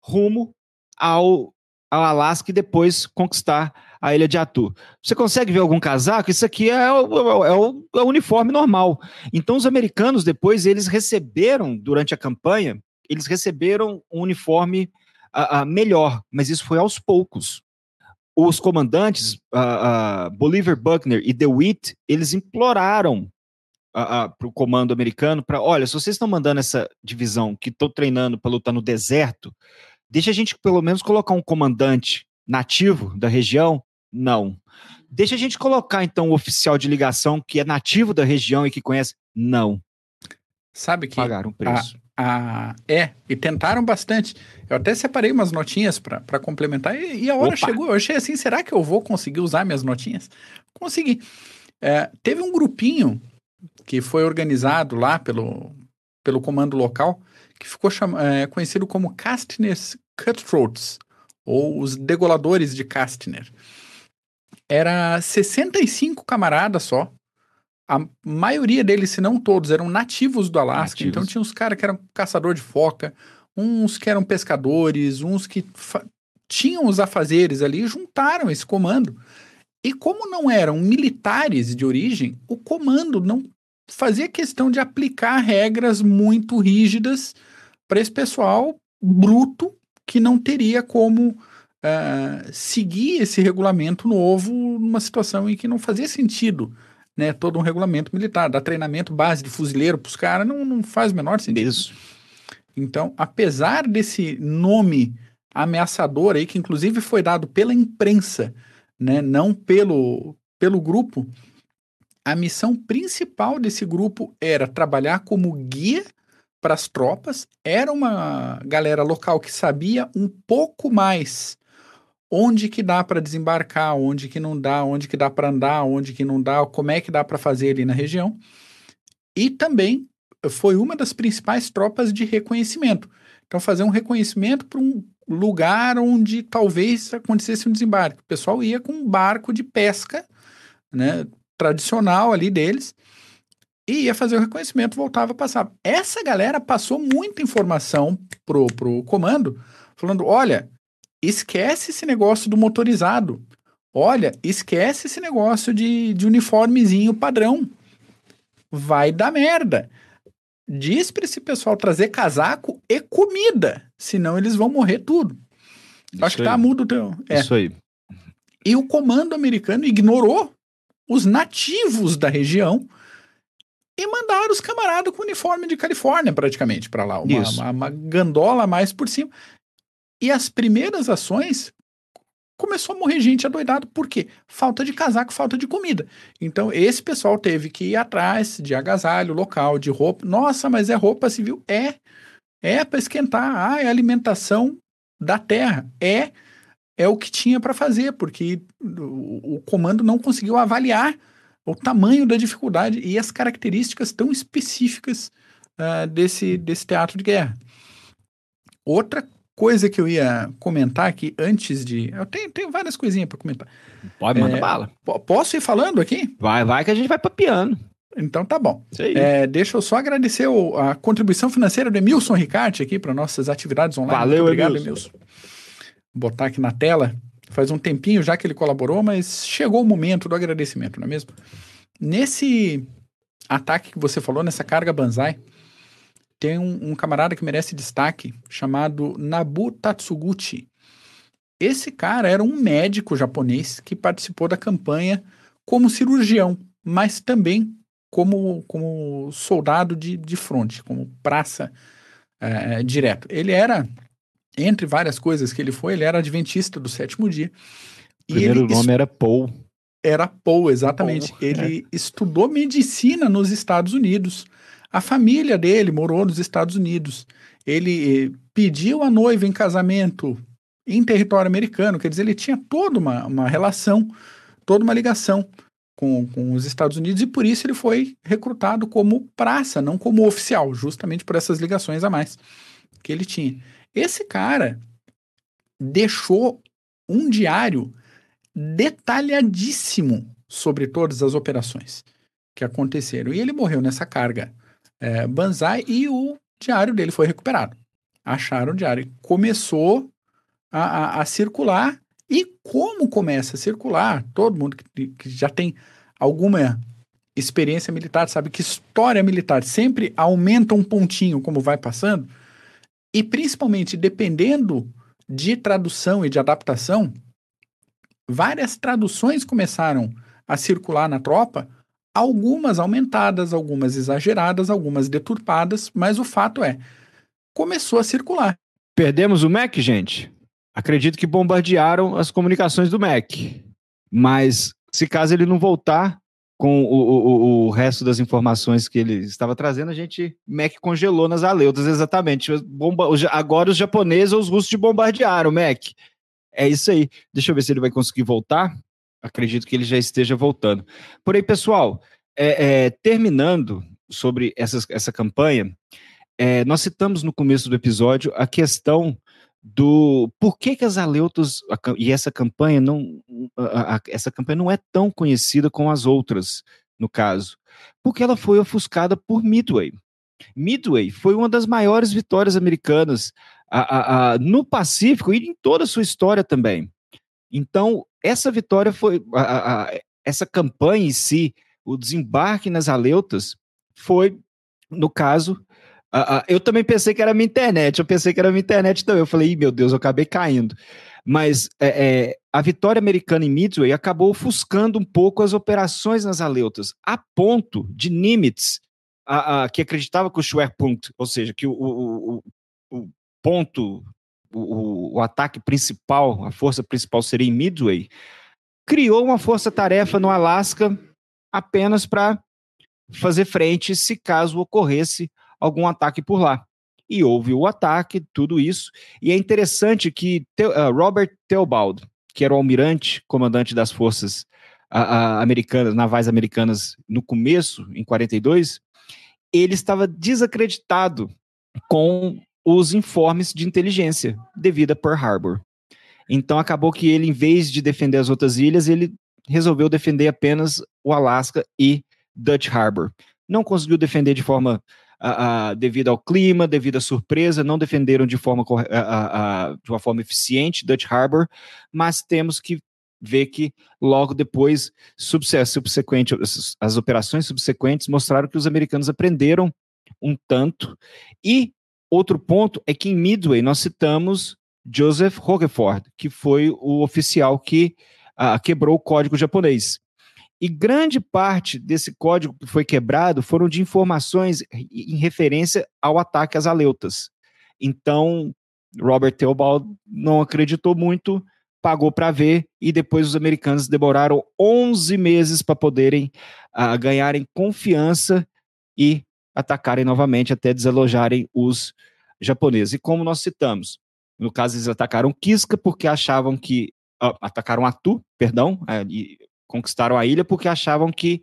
rumo ao, ao Alasca e depois conquistar a ilha de Atu. Você consegue ver algum casaco? Isso aqui é o, é o, é o uniforme normal. Então, os americanos, depois, eles receberam, durante a campanha, eles receberam um uniforme uh, uh, melhor, mas isso foi aos poucos os comandantes, uh, Bolivar Buckner e DeWitt, eles imploraram para o comando americano para, olha, se vocês estão mandando essa divisão que estão treinando para lutar no deserto, deixa a gente pelo menos colocar um comandante nativo da região? Não. Deixa a gente colocar então um oficial de ligação que é nativo da região e que conhece? Não. Sabe que pagaram preço. A, é, e tentaram bastante. Eu até separei umas notinhas para complementar e, e, a hora Opa. chegou. Eu achei assim, será que eu vou conseguir usar minhas notinhas? Consegui. É, teve um grupinho que foi organizado lá pelo, pelo comando local que ficou é, conhecido como Castner's Cutthroats, ou os degoladores de Castner. Era 65 camaradas só, a maioria deles, se não todos, eram nativos do Alasca. Nativos. Então tinha uns caras que eram caçador de foca, uns que eram pescadores, uns que tinham os afazeres ali, juntaram esse comando. E como não eram militares de origem, o comando não fazia questão de aplicar regras muito rígidas para esse pessoal bruto que não teria como uh, seguir esse regulamento novo numa situação em que não fazia sentido né, todo um regulamento militar, dar treinamento base de fuzileiro para os caras, não, não faz o menor sentido. Isso. Então, apesar desse nome ameaçador aí, que inclusive foi dado pela imprensa, né, não pelo, pelo grupo, a missão principal desse grupo era trabalhar como guia para as tropas, era uma galera local que sabia um pouco mais onde que dá para desembarcar, onde que não dá, onde que dá para andar, onde que não dá, como é que dá para fazer ali na região. E também foi uma das principais tropas de reconhecimento. Então, fazer um reconhecimento para um lugar onde talvez acontecesse um desembarque. O pessoal ia com um barco de pesca, né, tradicional ali deles, e ia fazer o reconhecimento, voltava a passar. Essa galera passou muita informação pro, pro comando, falando: olha, esquece esse negócio do motorizado. Olha, esquece esse negócio de, de uniformezinho padrão. Vai dar merda. Diz para esse pessoal trazer casaco e comida, senão eles vão morrer tudo. Isso Acho que tá mudo. Teu... É. Isso aí. E o comando americano ignorou os nativos da região e mandaram os camaradas com uniforme de Califórnia praticamente para lá, uma, uma, uma, gandola mais por cima. E as primeiras ações começou a morrer gente adoidado. Por quê? Falta de casaco, falta de comida. Então, esse pessoal teve que ir atrás de agasalho local, de roupa. Nossa, mas é roupa civil? É. É para esquentar. Ah, é alimentação da terra. É. É o que tinha para fazer, porque o, o comando não conseguiu avaliar o tamanho da dificuldade e as características tão específicas uh, desse, desse teatro de guerra. Outra coisa que eu ia comentar aqui antes de. Eu tenho, tenho várias coisinhas para comentar. Pode, manda é, bala. Posso ir falando aqui? Vai, vai, que a gente vai para piano. Então tá bom. É, deixa eu só agradecer o, a contribuição financeira do Emilson Ricarte aqui para nossas atividades online. Valeu, Muito obrigado, Emilson. Emilson. Vou botar aqui na tela. Faz um tempinho já que ele colaborou, mas chegou o momento do agradecimento, não é mesmo? Nesse ataque que você falou, nessa carga Banzai, tem um, um camarada que merece destaque, chamado Nabu Tatsuguchi. Esse cara era um médico japonês que participou da campanha como cirurgião, mas também como, como soldado de, de fronte, como praça é, direto. Ele era, entre várias coisas que ele foi, ele era adventista do sétimo dia. O primeiro nome era Paul. Era Paul, exatamente. Paul, ele é. estudou medicina nos Estados Unidos. A família dele morou nos Estados Unidos. Ele eh, pediu a noiva em casamento em território americano, quer dizer, ele tinha toda uma, uma relação, toda uma ligação com, com os Estados Unidos e por isso ele foi recrutado como praça, não como oficial, justamente por essas ligações a mais que ele tinha. Esse cara deixou um diário detalhadíssimo sobre todas as operações que aconteceram. E ele morreu nessa carga é, Banzai e o diário dele foi recuperado. Acharam o diário. Começou a, a, a circular. E como começa a circular, todo mundo que, que já tem alguma experiência militar sabe que história militar sempre aumenta um pontinho como vai passando. E principalmente dependendo de tradução e de adaptação, várias traduções começaram a circular na tropa, algumas aumentadas, algumas exageradas, algumas deturpadas, mas o fato é, começou a circular. Perdemos o Mac, gente? Acredito que bombardearam as comunicações do Mac. Mas se caso ele não voltar com o, o, o resto das informações que ele estava trazendo, a gente Mac congelou nas aleutas, exatamente. Bomba, agora os japoneses ou os russos te bombardearam, Mac. É isso aí. Deixa eu ver se ele vai conseguir voltar. Acredito que ele já esteja voltando. Porém, pessoal, é, é, terminando sobre essas, essa campanha, é, nós citamos no começo do episódio a questão do por que, que as aleutas e essa campanha não a, a, essa campanha não é tão conhecida como as outras no caso porque ela foi ofuscada por Midway Midway foi uma das maiores vitórias americanas a, no Pacífico e em toda a sua história também então essa vitória foi essa campanha em si o desembarque nas aleutas foi no caso uh, eu também pensei que era minha internet, eu pensei que era minha internet também. Eu falei, meu Deus, eu acabei caindo. Mas é, é, a vitória americana em Midway acabou ofuscando um pouco as operações nas Aleutas, a ponto de Nimitz, a, a, que acreditava que o Schwerpunkt, ou seja, que o, o, o, o ponto, o, ataque principal, a força principal seria em Midway, criou uma força-tarefa no Alasca apenas para fazer frente se caso ocorresse algum ataque por lá. E houve o ataque, tudo isso. E é interessante que uh, Robert Theobald, que era o almirante, comandante das forças uh, uh, americanas, navais americanas no começo, em 42, ele estava desacreditado com os informes de inteligência devido a Pearl Harbor. Então acabou que ele, em vez de defender as outras ilhas, ele resolveu defender apenas o Alasca e Dutch Harbor. Não conseguiu defender de forma devido ao clima, devido à surpresa, não defenderam de forma de uma forma eficiente Dutch Harbor, mas temos que ver que logo depois, subsequente, as operações subsequentes mostraram que os americanos aprenderam um tanto. E outro ponto é que em Midway nós citamos Joseph Rockefeller, que foi o oficial que uh, quebrou o código japonês. E grande parte desse código que foi quebrado foram de informações em referência ao ataque às aleutas. Então, Robert Theobald não acreditou muito, pagou para ver, e depois os americanos demoraram 11 meses para poderem uh, ganharem confiança e atacarem novamente até desalojarem os japoneses. E como nós citamos, no caso eles atacaram Kiska porque achavam que uh, atacaram Atu, perdão, uh, e conquistaram a ilha porque achavam que,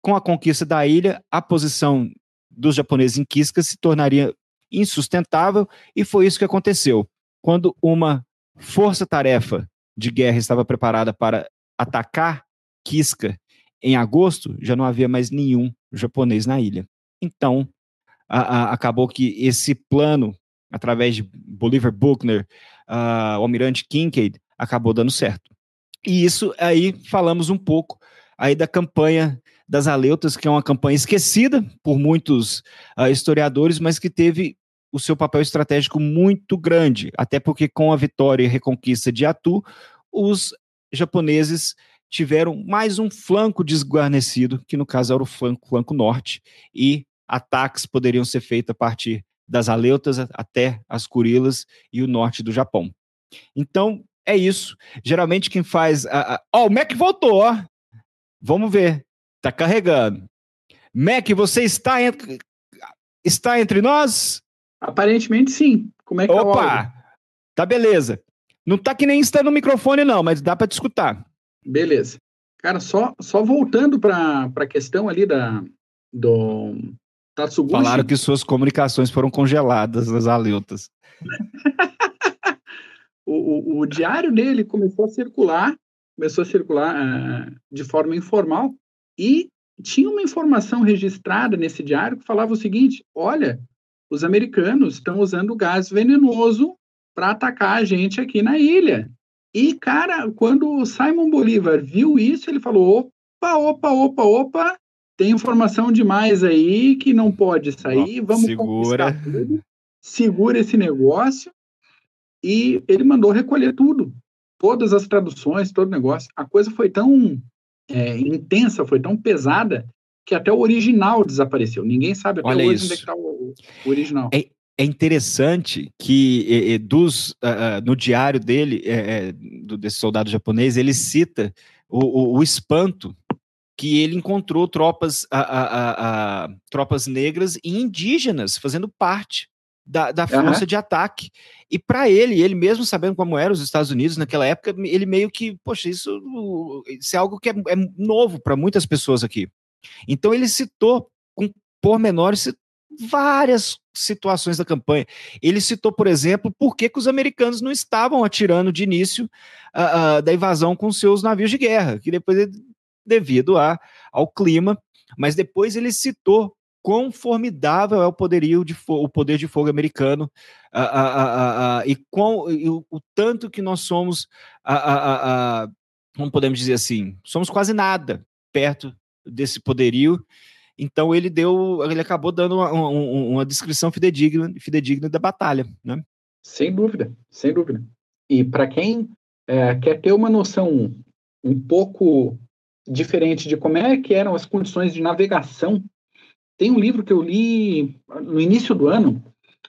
com a conquista da ilha, a posição dos japoneses em Kiska se tornaria insustentável, e foi isso que aconteceu. quando uma força-tarefa de guerra estava preparada para atacar Kiska em agosto, já não havia mais nenhum japonês na ilha. Então, a, a, acabou que esse plano, através de Bolivar Buckner, uh, o almirante Kincaid, acabou dando certo. E isso aí falamos um pouco aí da campanha das Aleutas, que é uma campanha esquecida por muitos uh, historiadores, mas que teve o seu papel estratégico muito grande, até porque com a vitória e reconquista de Atu, os japoneses tiveram mais um flanco desguarnecido, que no caso era o flanco, flanco norte, e ataques poderiam ser feitos a partir das Aleutas até as Kurilas e o norte do Japão. Então, é isso. Geralmente quem faz. Ó, oh, o Mac voltou, ó. Vamos ver. Tá carregando. Mac, você está entre, está entre nós? Aparentemente sim. Como é que Opa! Tá, tá beleza. Não tá que nem está no microfone, não, mas dá para te escutar. Beleza. Cara, só, só voltando para a questão ali da, do Tatsuguchi. Falaram que suas comunicações foram congeladas nas aleutas. o, o, o, diário dele começou a circular, começou a circular uh, de forma informal e tinha uma informação registrada nesse diário que falava o seguinte: olha, os americanos estão usando gás venenoso para atacar a gente aqui na ilha. E, cara, quando o Simon Bolivar viu isso, ele falou: opa, opa, opa, opa, tem informação demais aí que não pode sair, vamos segura. tudo, segura esse negócio. E ele mandou recolher tudo, todas as traduções, todo o negócio. A coisa foi tão é, intensa, foi tão pesada, que até o original desapareceu. Ninguém sabe até Olha hoje isso. onde é está o, o, original. É, é interessante que dos, uh, no diário dele, é, do, desse soldado japonês, ele cita o, o, o espanto que ele encontrou tropas, a, a, a, tropas negras e indígenas fazendo parte da, da força uhum. de ataque. E para ele, ele mesmo sabendo como eram os Estados Unidos naquela época, ele meio que, poxa, isso, isso é algo que é, é novo para muitas pessoas aqui. Então ele citou com pormenores várias situações da campanha. Ele citou, por exemplo, por que, que os americanos não estavam atirando de início uh, uh, da invasão com seus navios de guerra, que depois ele devido a, ao clima, mas depois ele citou quão formidável é o poderio de o poder de fogo americano a, e, quão, e o, o, tanto que nós somos, como podemos dizer assim, somos quase nada perto desse poderio. Então ele deu, ele acabou dando uma, uma, uma descrição fidedigna, fidedigna da batalha, né? Sem dúvida, sem dúvida. E para quem é, quer ter uma noção um pouco diferente de como é que eram as condições de navegação. Tem um livro que eu li no início do ano,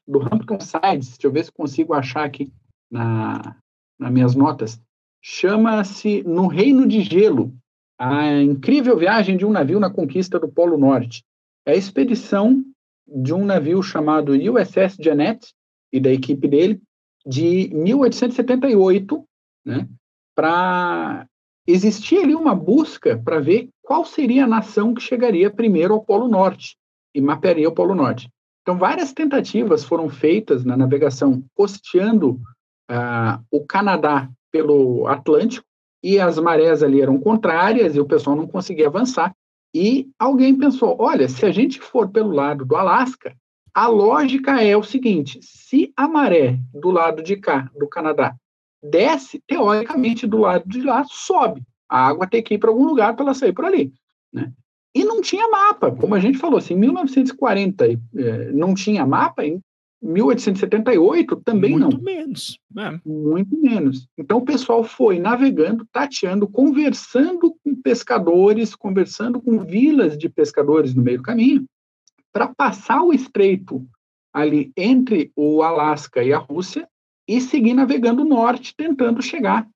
do Hampton Sides, deixa eu ver se consigo achar aqui na, nas minhas notas. Chama-se No Reino de Gelo, a incrível viagem de um navio na conquista do Polo Norte. É a expedição de um navio chamado USS Janet e da equipe dele, de 1878, né, para existia ali uma busca para ver qual seria a nação que chegaria primeiro ao Polo Norte e mapearia o Polo Norte. Então, várias tentativas foram feitas na navegação costeando uh, o Canadá pelo Atlântico, e as marés ali eram contrárias e o pessoal não conseguia avançar. E alguém pensou: olha, se a gente for pelo lado do Alasca, a lógica é o seguinte: se a maré do lado de cá, do Canadá, desce, teoricamente, do lado de lá, sobe. A água tem que ir para algum lugar para ela sair por ali. Né? E não tinha mapa, como a gente falou, assim, em 1940 eh, não tinha mapa, 1878 também Muito não. Muito menos. É. Muito menos. Então o pessoal foi navegando, tateando, conversando com pescadores, conversando com vilas de pescadores no meio do caminho, para passar o estreito ali entre o Alasca e a Rússia e seguir navegando norte, tentando chegar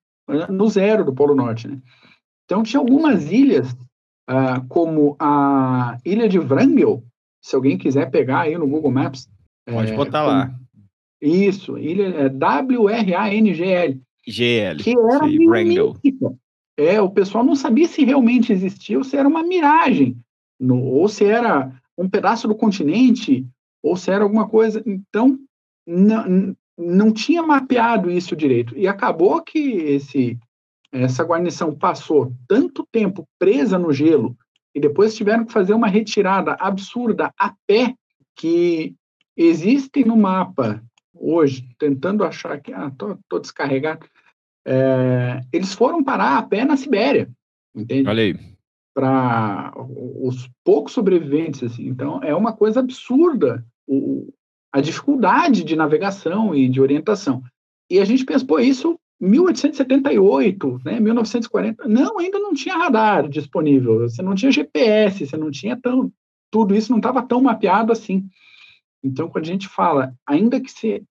no zero do Polo Norte. Né? Então, tinha algumas ilhas, uh, como a Ilha de Wrangel, se alguém quiser pegar aí no Google Maps. Pode é, botar lá. Isso, ilha é W-R-A-N-G-L. G-L. Que era Wrangel. É, o pessoal não sabia se realmente existia ou se era uma miragem, no, ou se era um pedaço do continente, ou se era alguma coisa. Então, não tinha mapeado isso direito. E acabou que esse, essa guarnição passou tanto tempo presa no gelo e depois tiveram que fazer uma retirada absurda a pé que existem no mapa hoje, tentando achar que ah, tô, tô descarregado, é, eles foram parar a pé na Sibéria, entende? Olha aí. Para os poucos sobreviventes, assim. Então, é uma coisa absurda o, a dificuldade de navegação e de orientação. E a gente pensa, pô, isso 1878, né, 1940, não, ainda não tinha radar disponível, você não tinha GPS, você não tinha tão, tudo isso não estava tão mapeado assim. Então, quando a gente fala, ainda que se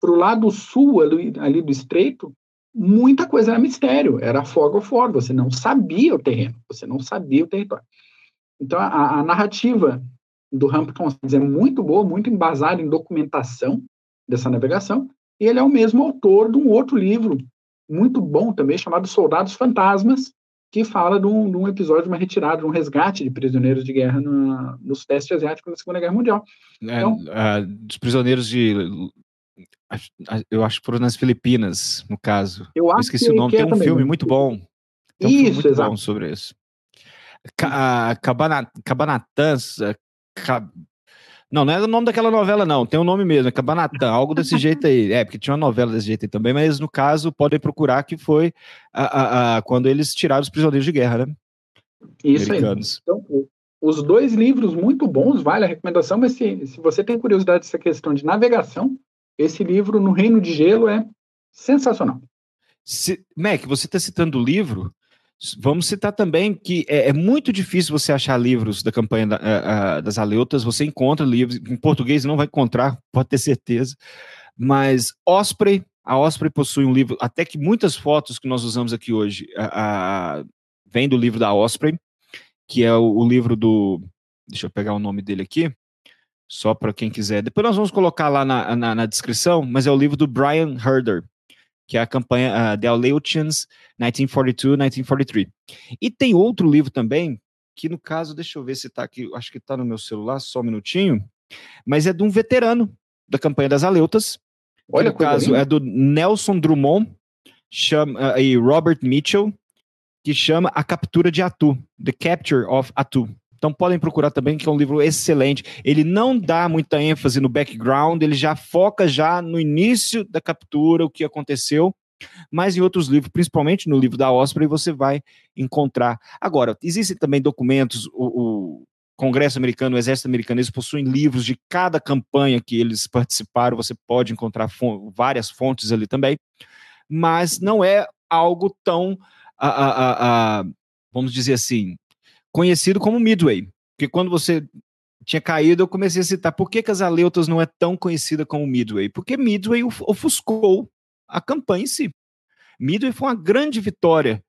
para o lado sul ali, ali, do estreito, muita coisa era mistério, era fog of war, você não sabia o terreno, você não sabia o território. Então, a, a narrativa do Hampton é muito boa, muito embasada em documentação dessa navegação, e ele é o mesmo autor de um outro livro muito bom também, chamado Soldados Fantasmas, que fala de um, de um episódio de uma retirada, de um resgate de prisioneiros de guerra no, no Sudeste Asiático na Segunda Guerra Mundial. É, então, dos prisioneiros de. Eu acho que foram nas Filipinas, no caso. Eu, eu esqueci o nome. Tem um também. filme muito bom. Tem um isso, muito exato. bom sobre isso. Cabanatãs, não, não é o nome daquela novela, não. Tem um nome mesmo, é Cabanatã, algo desse jeito aí. É, porque tinha uma novela desse jeito aí também, mas no caso, podem procurar que foi a, a, a quando eles tiraram os prisioneiros de guerra, né? Isso Americanos. aí. Então, os dois livros muito bons, vale a recomendação, mas se, se você tem curiosidade dessa questão de navegação, esse livro, No Reino de Gelo, é sensacional. Se, Mac, você está citando o livro, Vamos citar também que é, é, muito difícil você achar livros da campanha da, a, a, das Aleutas. Você encontra livros, em português não vai encontrar, pode ter certeza. Mas Osprey, a Osprey possui um livro, até que muitas fotos que nós usamos aqui hoje a, vem do livro da Osprey, que é o, o livro do. Deixa eu pegar o nome dele aqui, só para quem quiser. Depois nós vamos colocar lá na, na, na descrição, mas é o livro do Brian Herder que é a campanha uh, The Aleutians 1942-1943. E tem outro livro também, que no caso, deixa eu ver se está aqui, acho que está no meu celular, só um minutinho, mas é de um veterano da campanha das Aleutas. Olha, no caso é do Nelson Drummond chama, uh, e Robert Mitchell, que chama A Captura de Atu, The Capture of Atu. Então podem procurar também, que é um livro excelente. Ele não dá muita ênfase no background, ele já foca já no início da captura, o que aconteceu. Mas em outros livros, principalmente no livro da Osprey, você vai encontrar. Agora, existem também documentos, o, o Congresso americano, o Exército americano, eles possuem livros de cada campanha que eles participaram, você pode encontrar várias fontes ali também, mas não é algo tão, a, a, a, vamos dizer assim, conhecido como Midway. Porque quando você tinha caído, eu comecei a citar por que, que as Aleutas não é tão conhecida como Midway? Porque Midway ofuscou a campanha em si. Midway foi uma grande vitória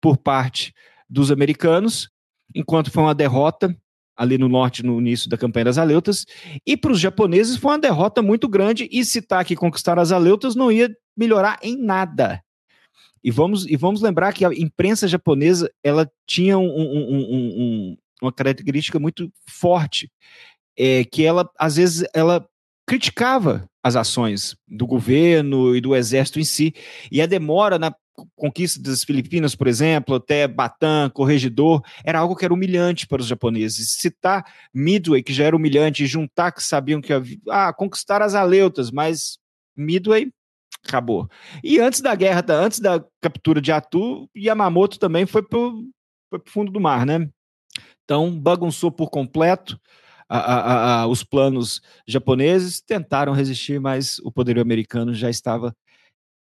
por parte dos americanos, enquanto foi uma derrota ali no norte no início da campanha das Aleutas, e para os japoneses foi uma derrota muito grande, e citar que conquistar as Aleutas não ia melhorar em nada. E vamos, e vamos lembrar que a imprensa japonesa ela tinha um, um, um, uma característica muito forte, é, que ela, às vezes, ela criticava as ações do governo e do exército em si. E a demora na conquista das Filipinas, por exemplo, até Bataan, Corregidor, era algo que era humilhante para os japoneses. Citar Midway, que já era humilhante, e juntar que sabiam que havia, ah, conquistar as Aleutas, mas Midway acabou. E antes da guerra, antes da captura de Atu, Yamamoto também foi para o fundo do mar, né? Então, bagunçou por completo a, a, a, os planos japoneses, tentaram resistir, mas o poderio americano já estava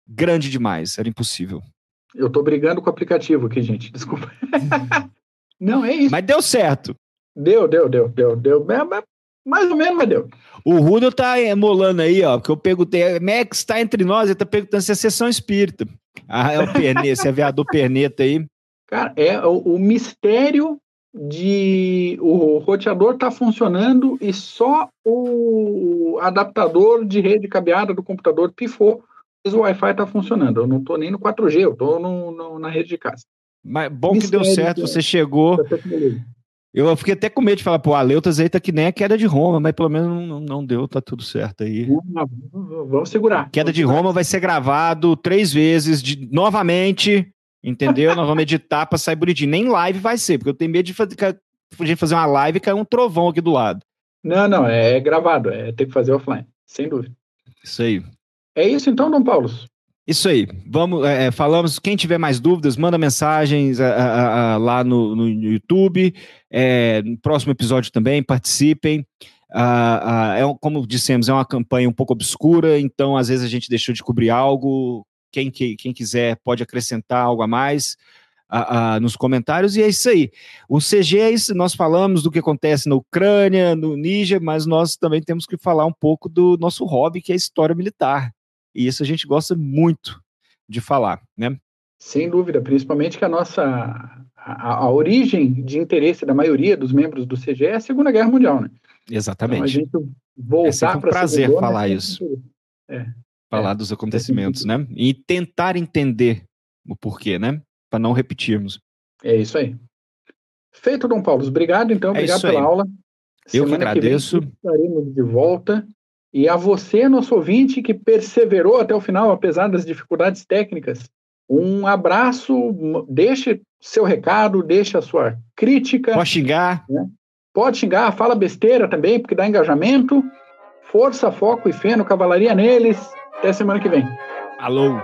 grande demais, era impossível. Eu estou brigando com o aplicativo aqui, gente, desculpa. Não, é isso. Mas deu certo. Deu, deu, deu, deu, deu. Mais ou menos, mas deu. O Rudel tá emolando aí, ó, porque eu perguntei, Max tá entre nós, ele tá perguntando se é sessão espírita. Ah, é o perneta, esse aviador perneta aí. Cara, é o, o mistério de o roteador tá funcionando e só o adaptador de rede cabeada do computador pifou, mas o Wi-Fi tá funcionando. Eu não tô nem no 4G, eu tô no, no na rede de casa. Mas bom mistério que deu certo, você chegou Eu fiquei até com medo de falar, pô, a Leutas aí tá que nem a queda de Roma, mas pelo menos não, não deu, tá tudo certo aí. Vamos segurar. Queda vamos de segurar. Roma vai ser gravado três vezes, de, novamente, entendeu? Nós vamos editar pra sair bonitinho. Nem live vai ser, porque eu tenho medo de fazer, de fazer uma live e cair um trovão aqui do lado. Não, não, é gravado, é ter que fazer offline, sem dúvida. Isso aí. É isso então, Dom Paulo? Isso aí. Vamos, é, é, falamos. Quem tiver mais dúvidas, manda mensagens a- a- a- lá no, no YouTube. É, no próximo episódio também, participem. Ah, ah, é como dissemos, é uma campanha um pouco obscura, então às vezes a gente deixou de cobrir algo. Quem, que- quem quiser pode acrescentar algo a mais ah, nos comentários, e é isso aí. O CG é isso, nós falamos do que acontece na Ucrânia, no Níger, mas nós também temos que falar um pouco do nosso hobby, que é a história militar. E isso a gente gosta muito de falar, né? Sem dúvida, principalmente que a nossa a, a origem de interesse da maioria dos membros do CGE é a Segunda Guerra Mundial, né? Então, a Exatamente. gente voltar É um pra prazer Segunda falar é isso. sempre- falar é. dos acontecimentos, né? E tentar entender o porquê, né? Para não repetirmos. É isso aí. Feito, Dom Paulo. Obrigado, então. É Obrigado aí. pela aula. Eu que Semana agradeço. vem estaremos de volta. E a você, nosso ouvinte, que perseverou até o final, apesar das dificuldades técnicas, um abraço. Deixe seu recado, deixe a sua crítica. Pode xingar. Pode xingar, fala besteira também, porque dá engajamento. Força, foco e fé no Cavalaria neles. Até semana que vem. Alô.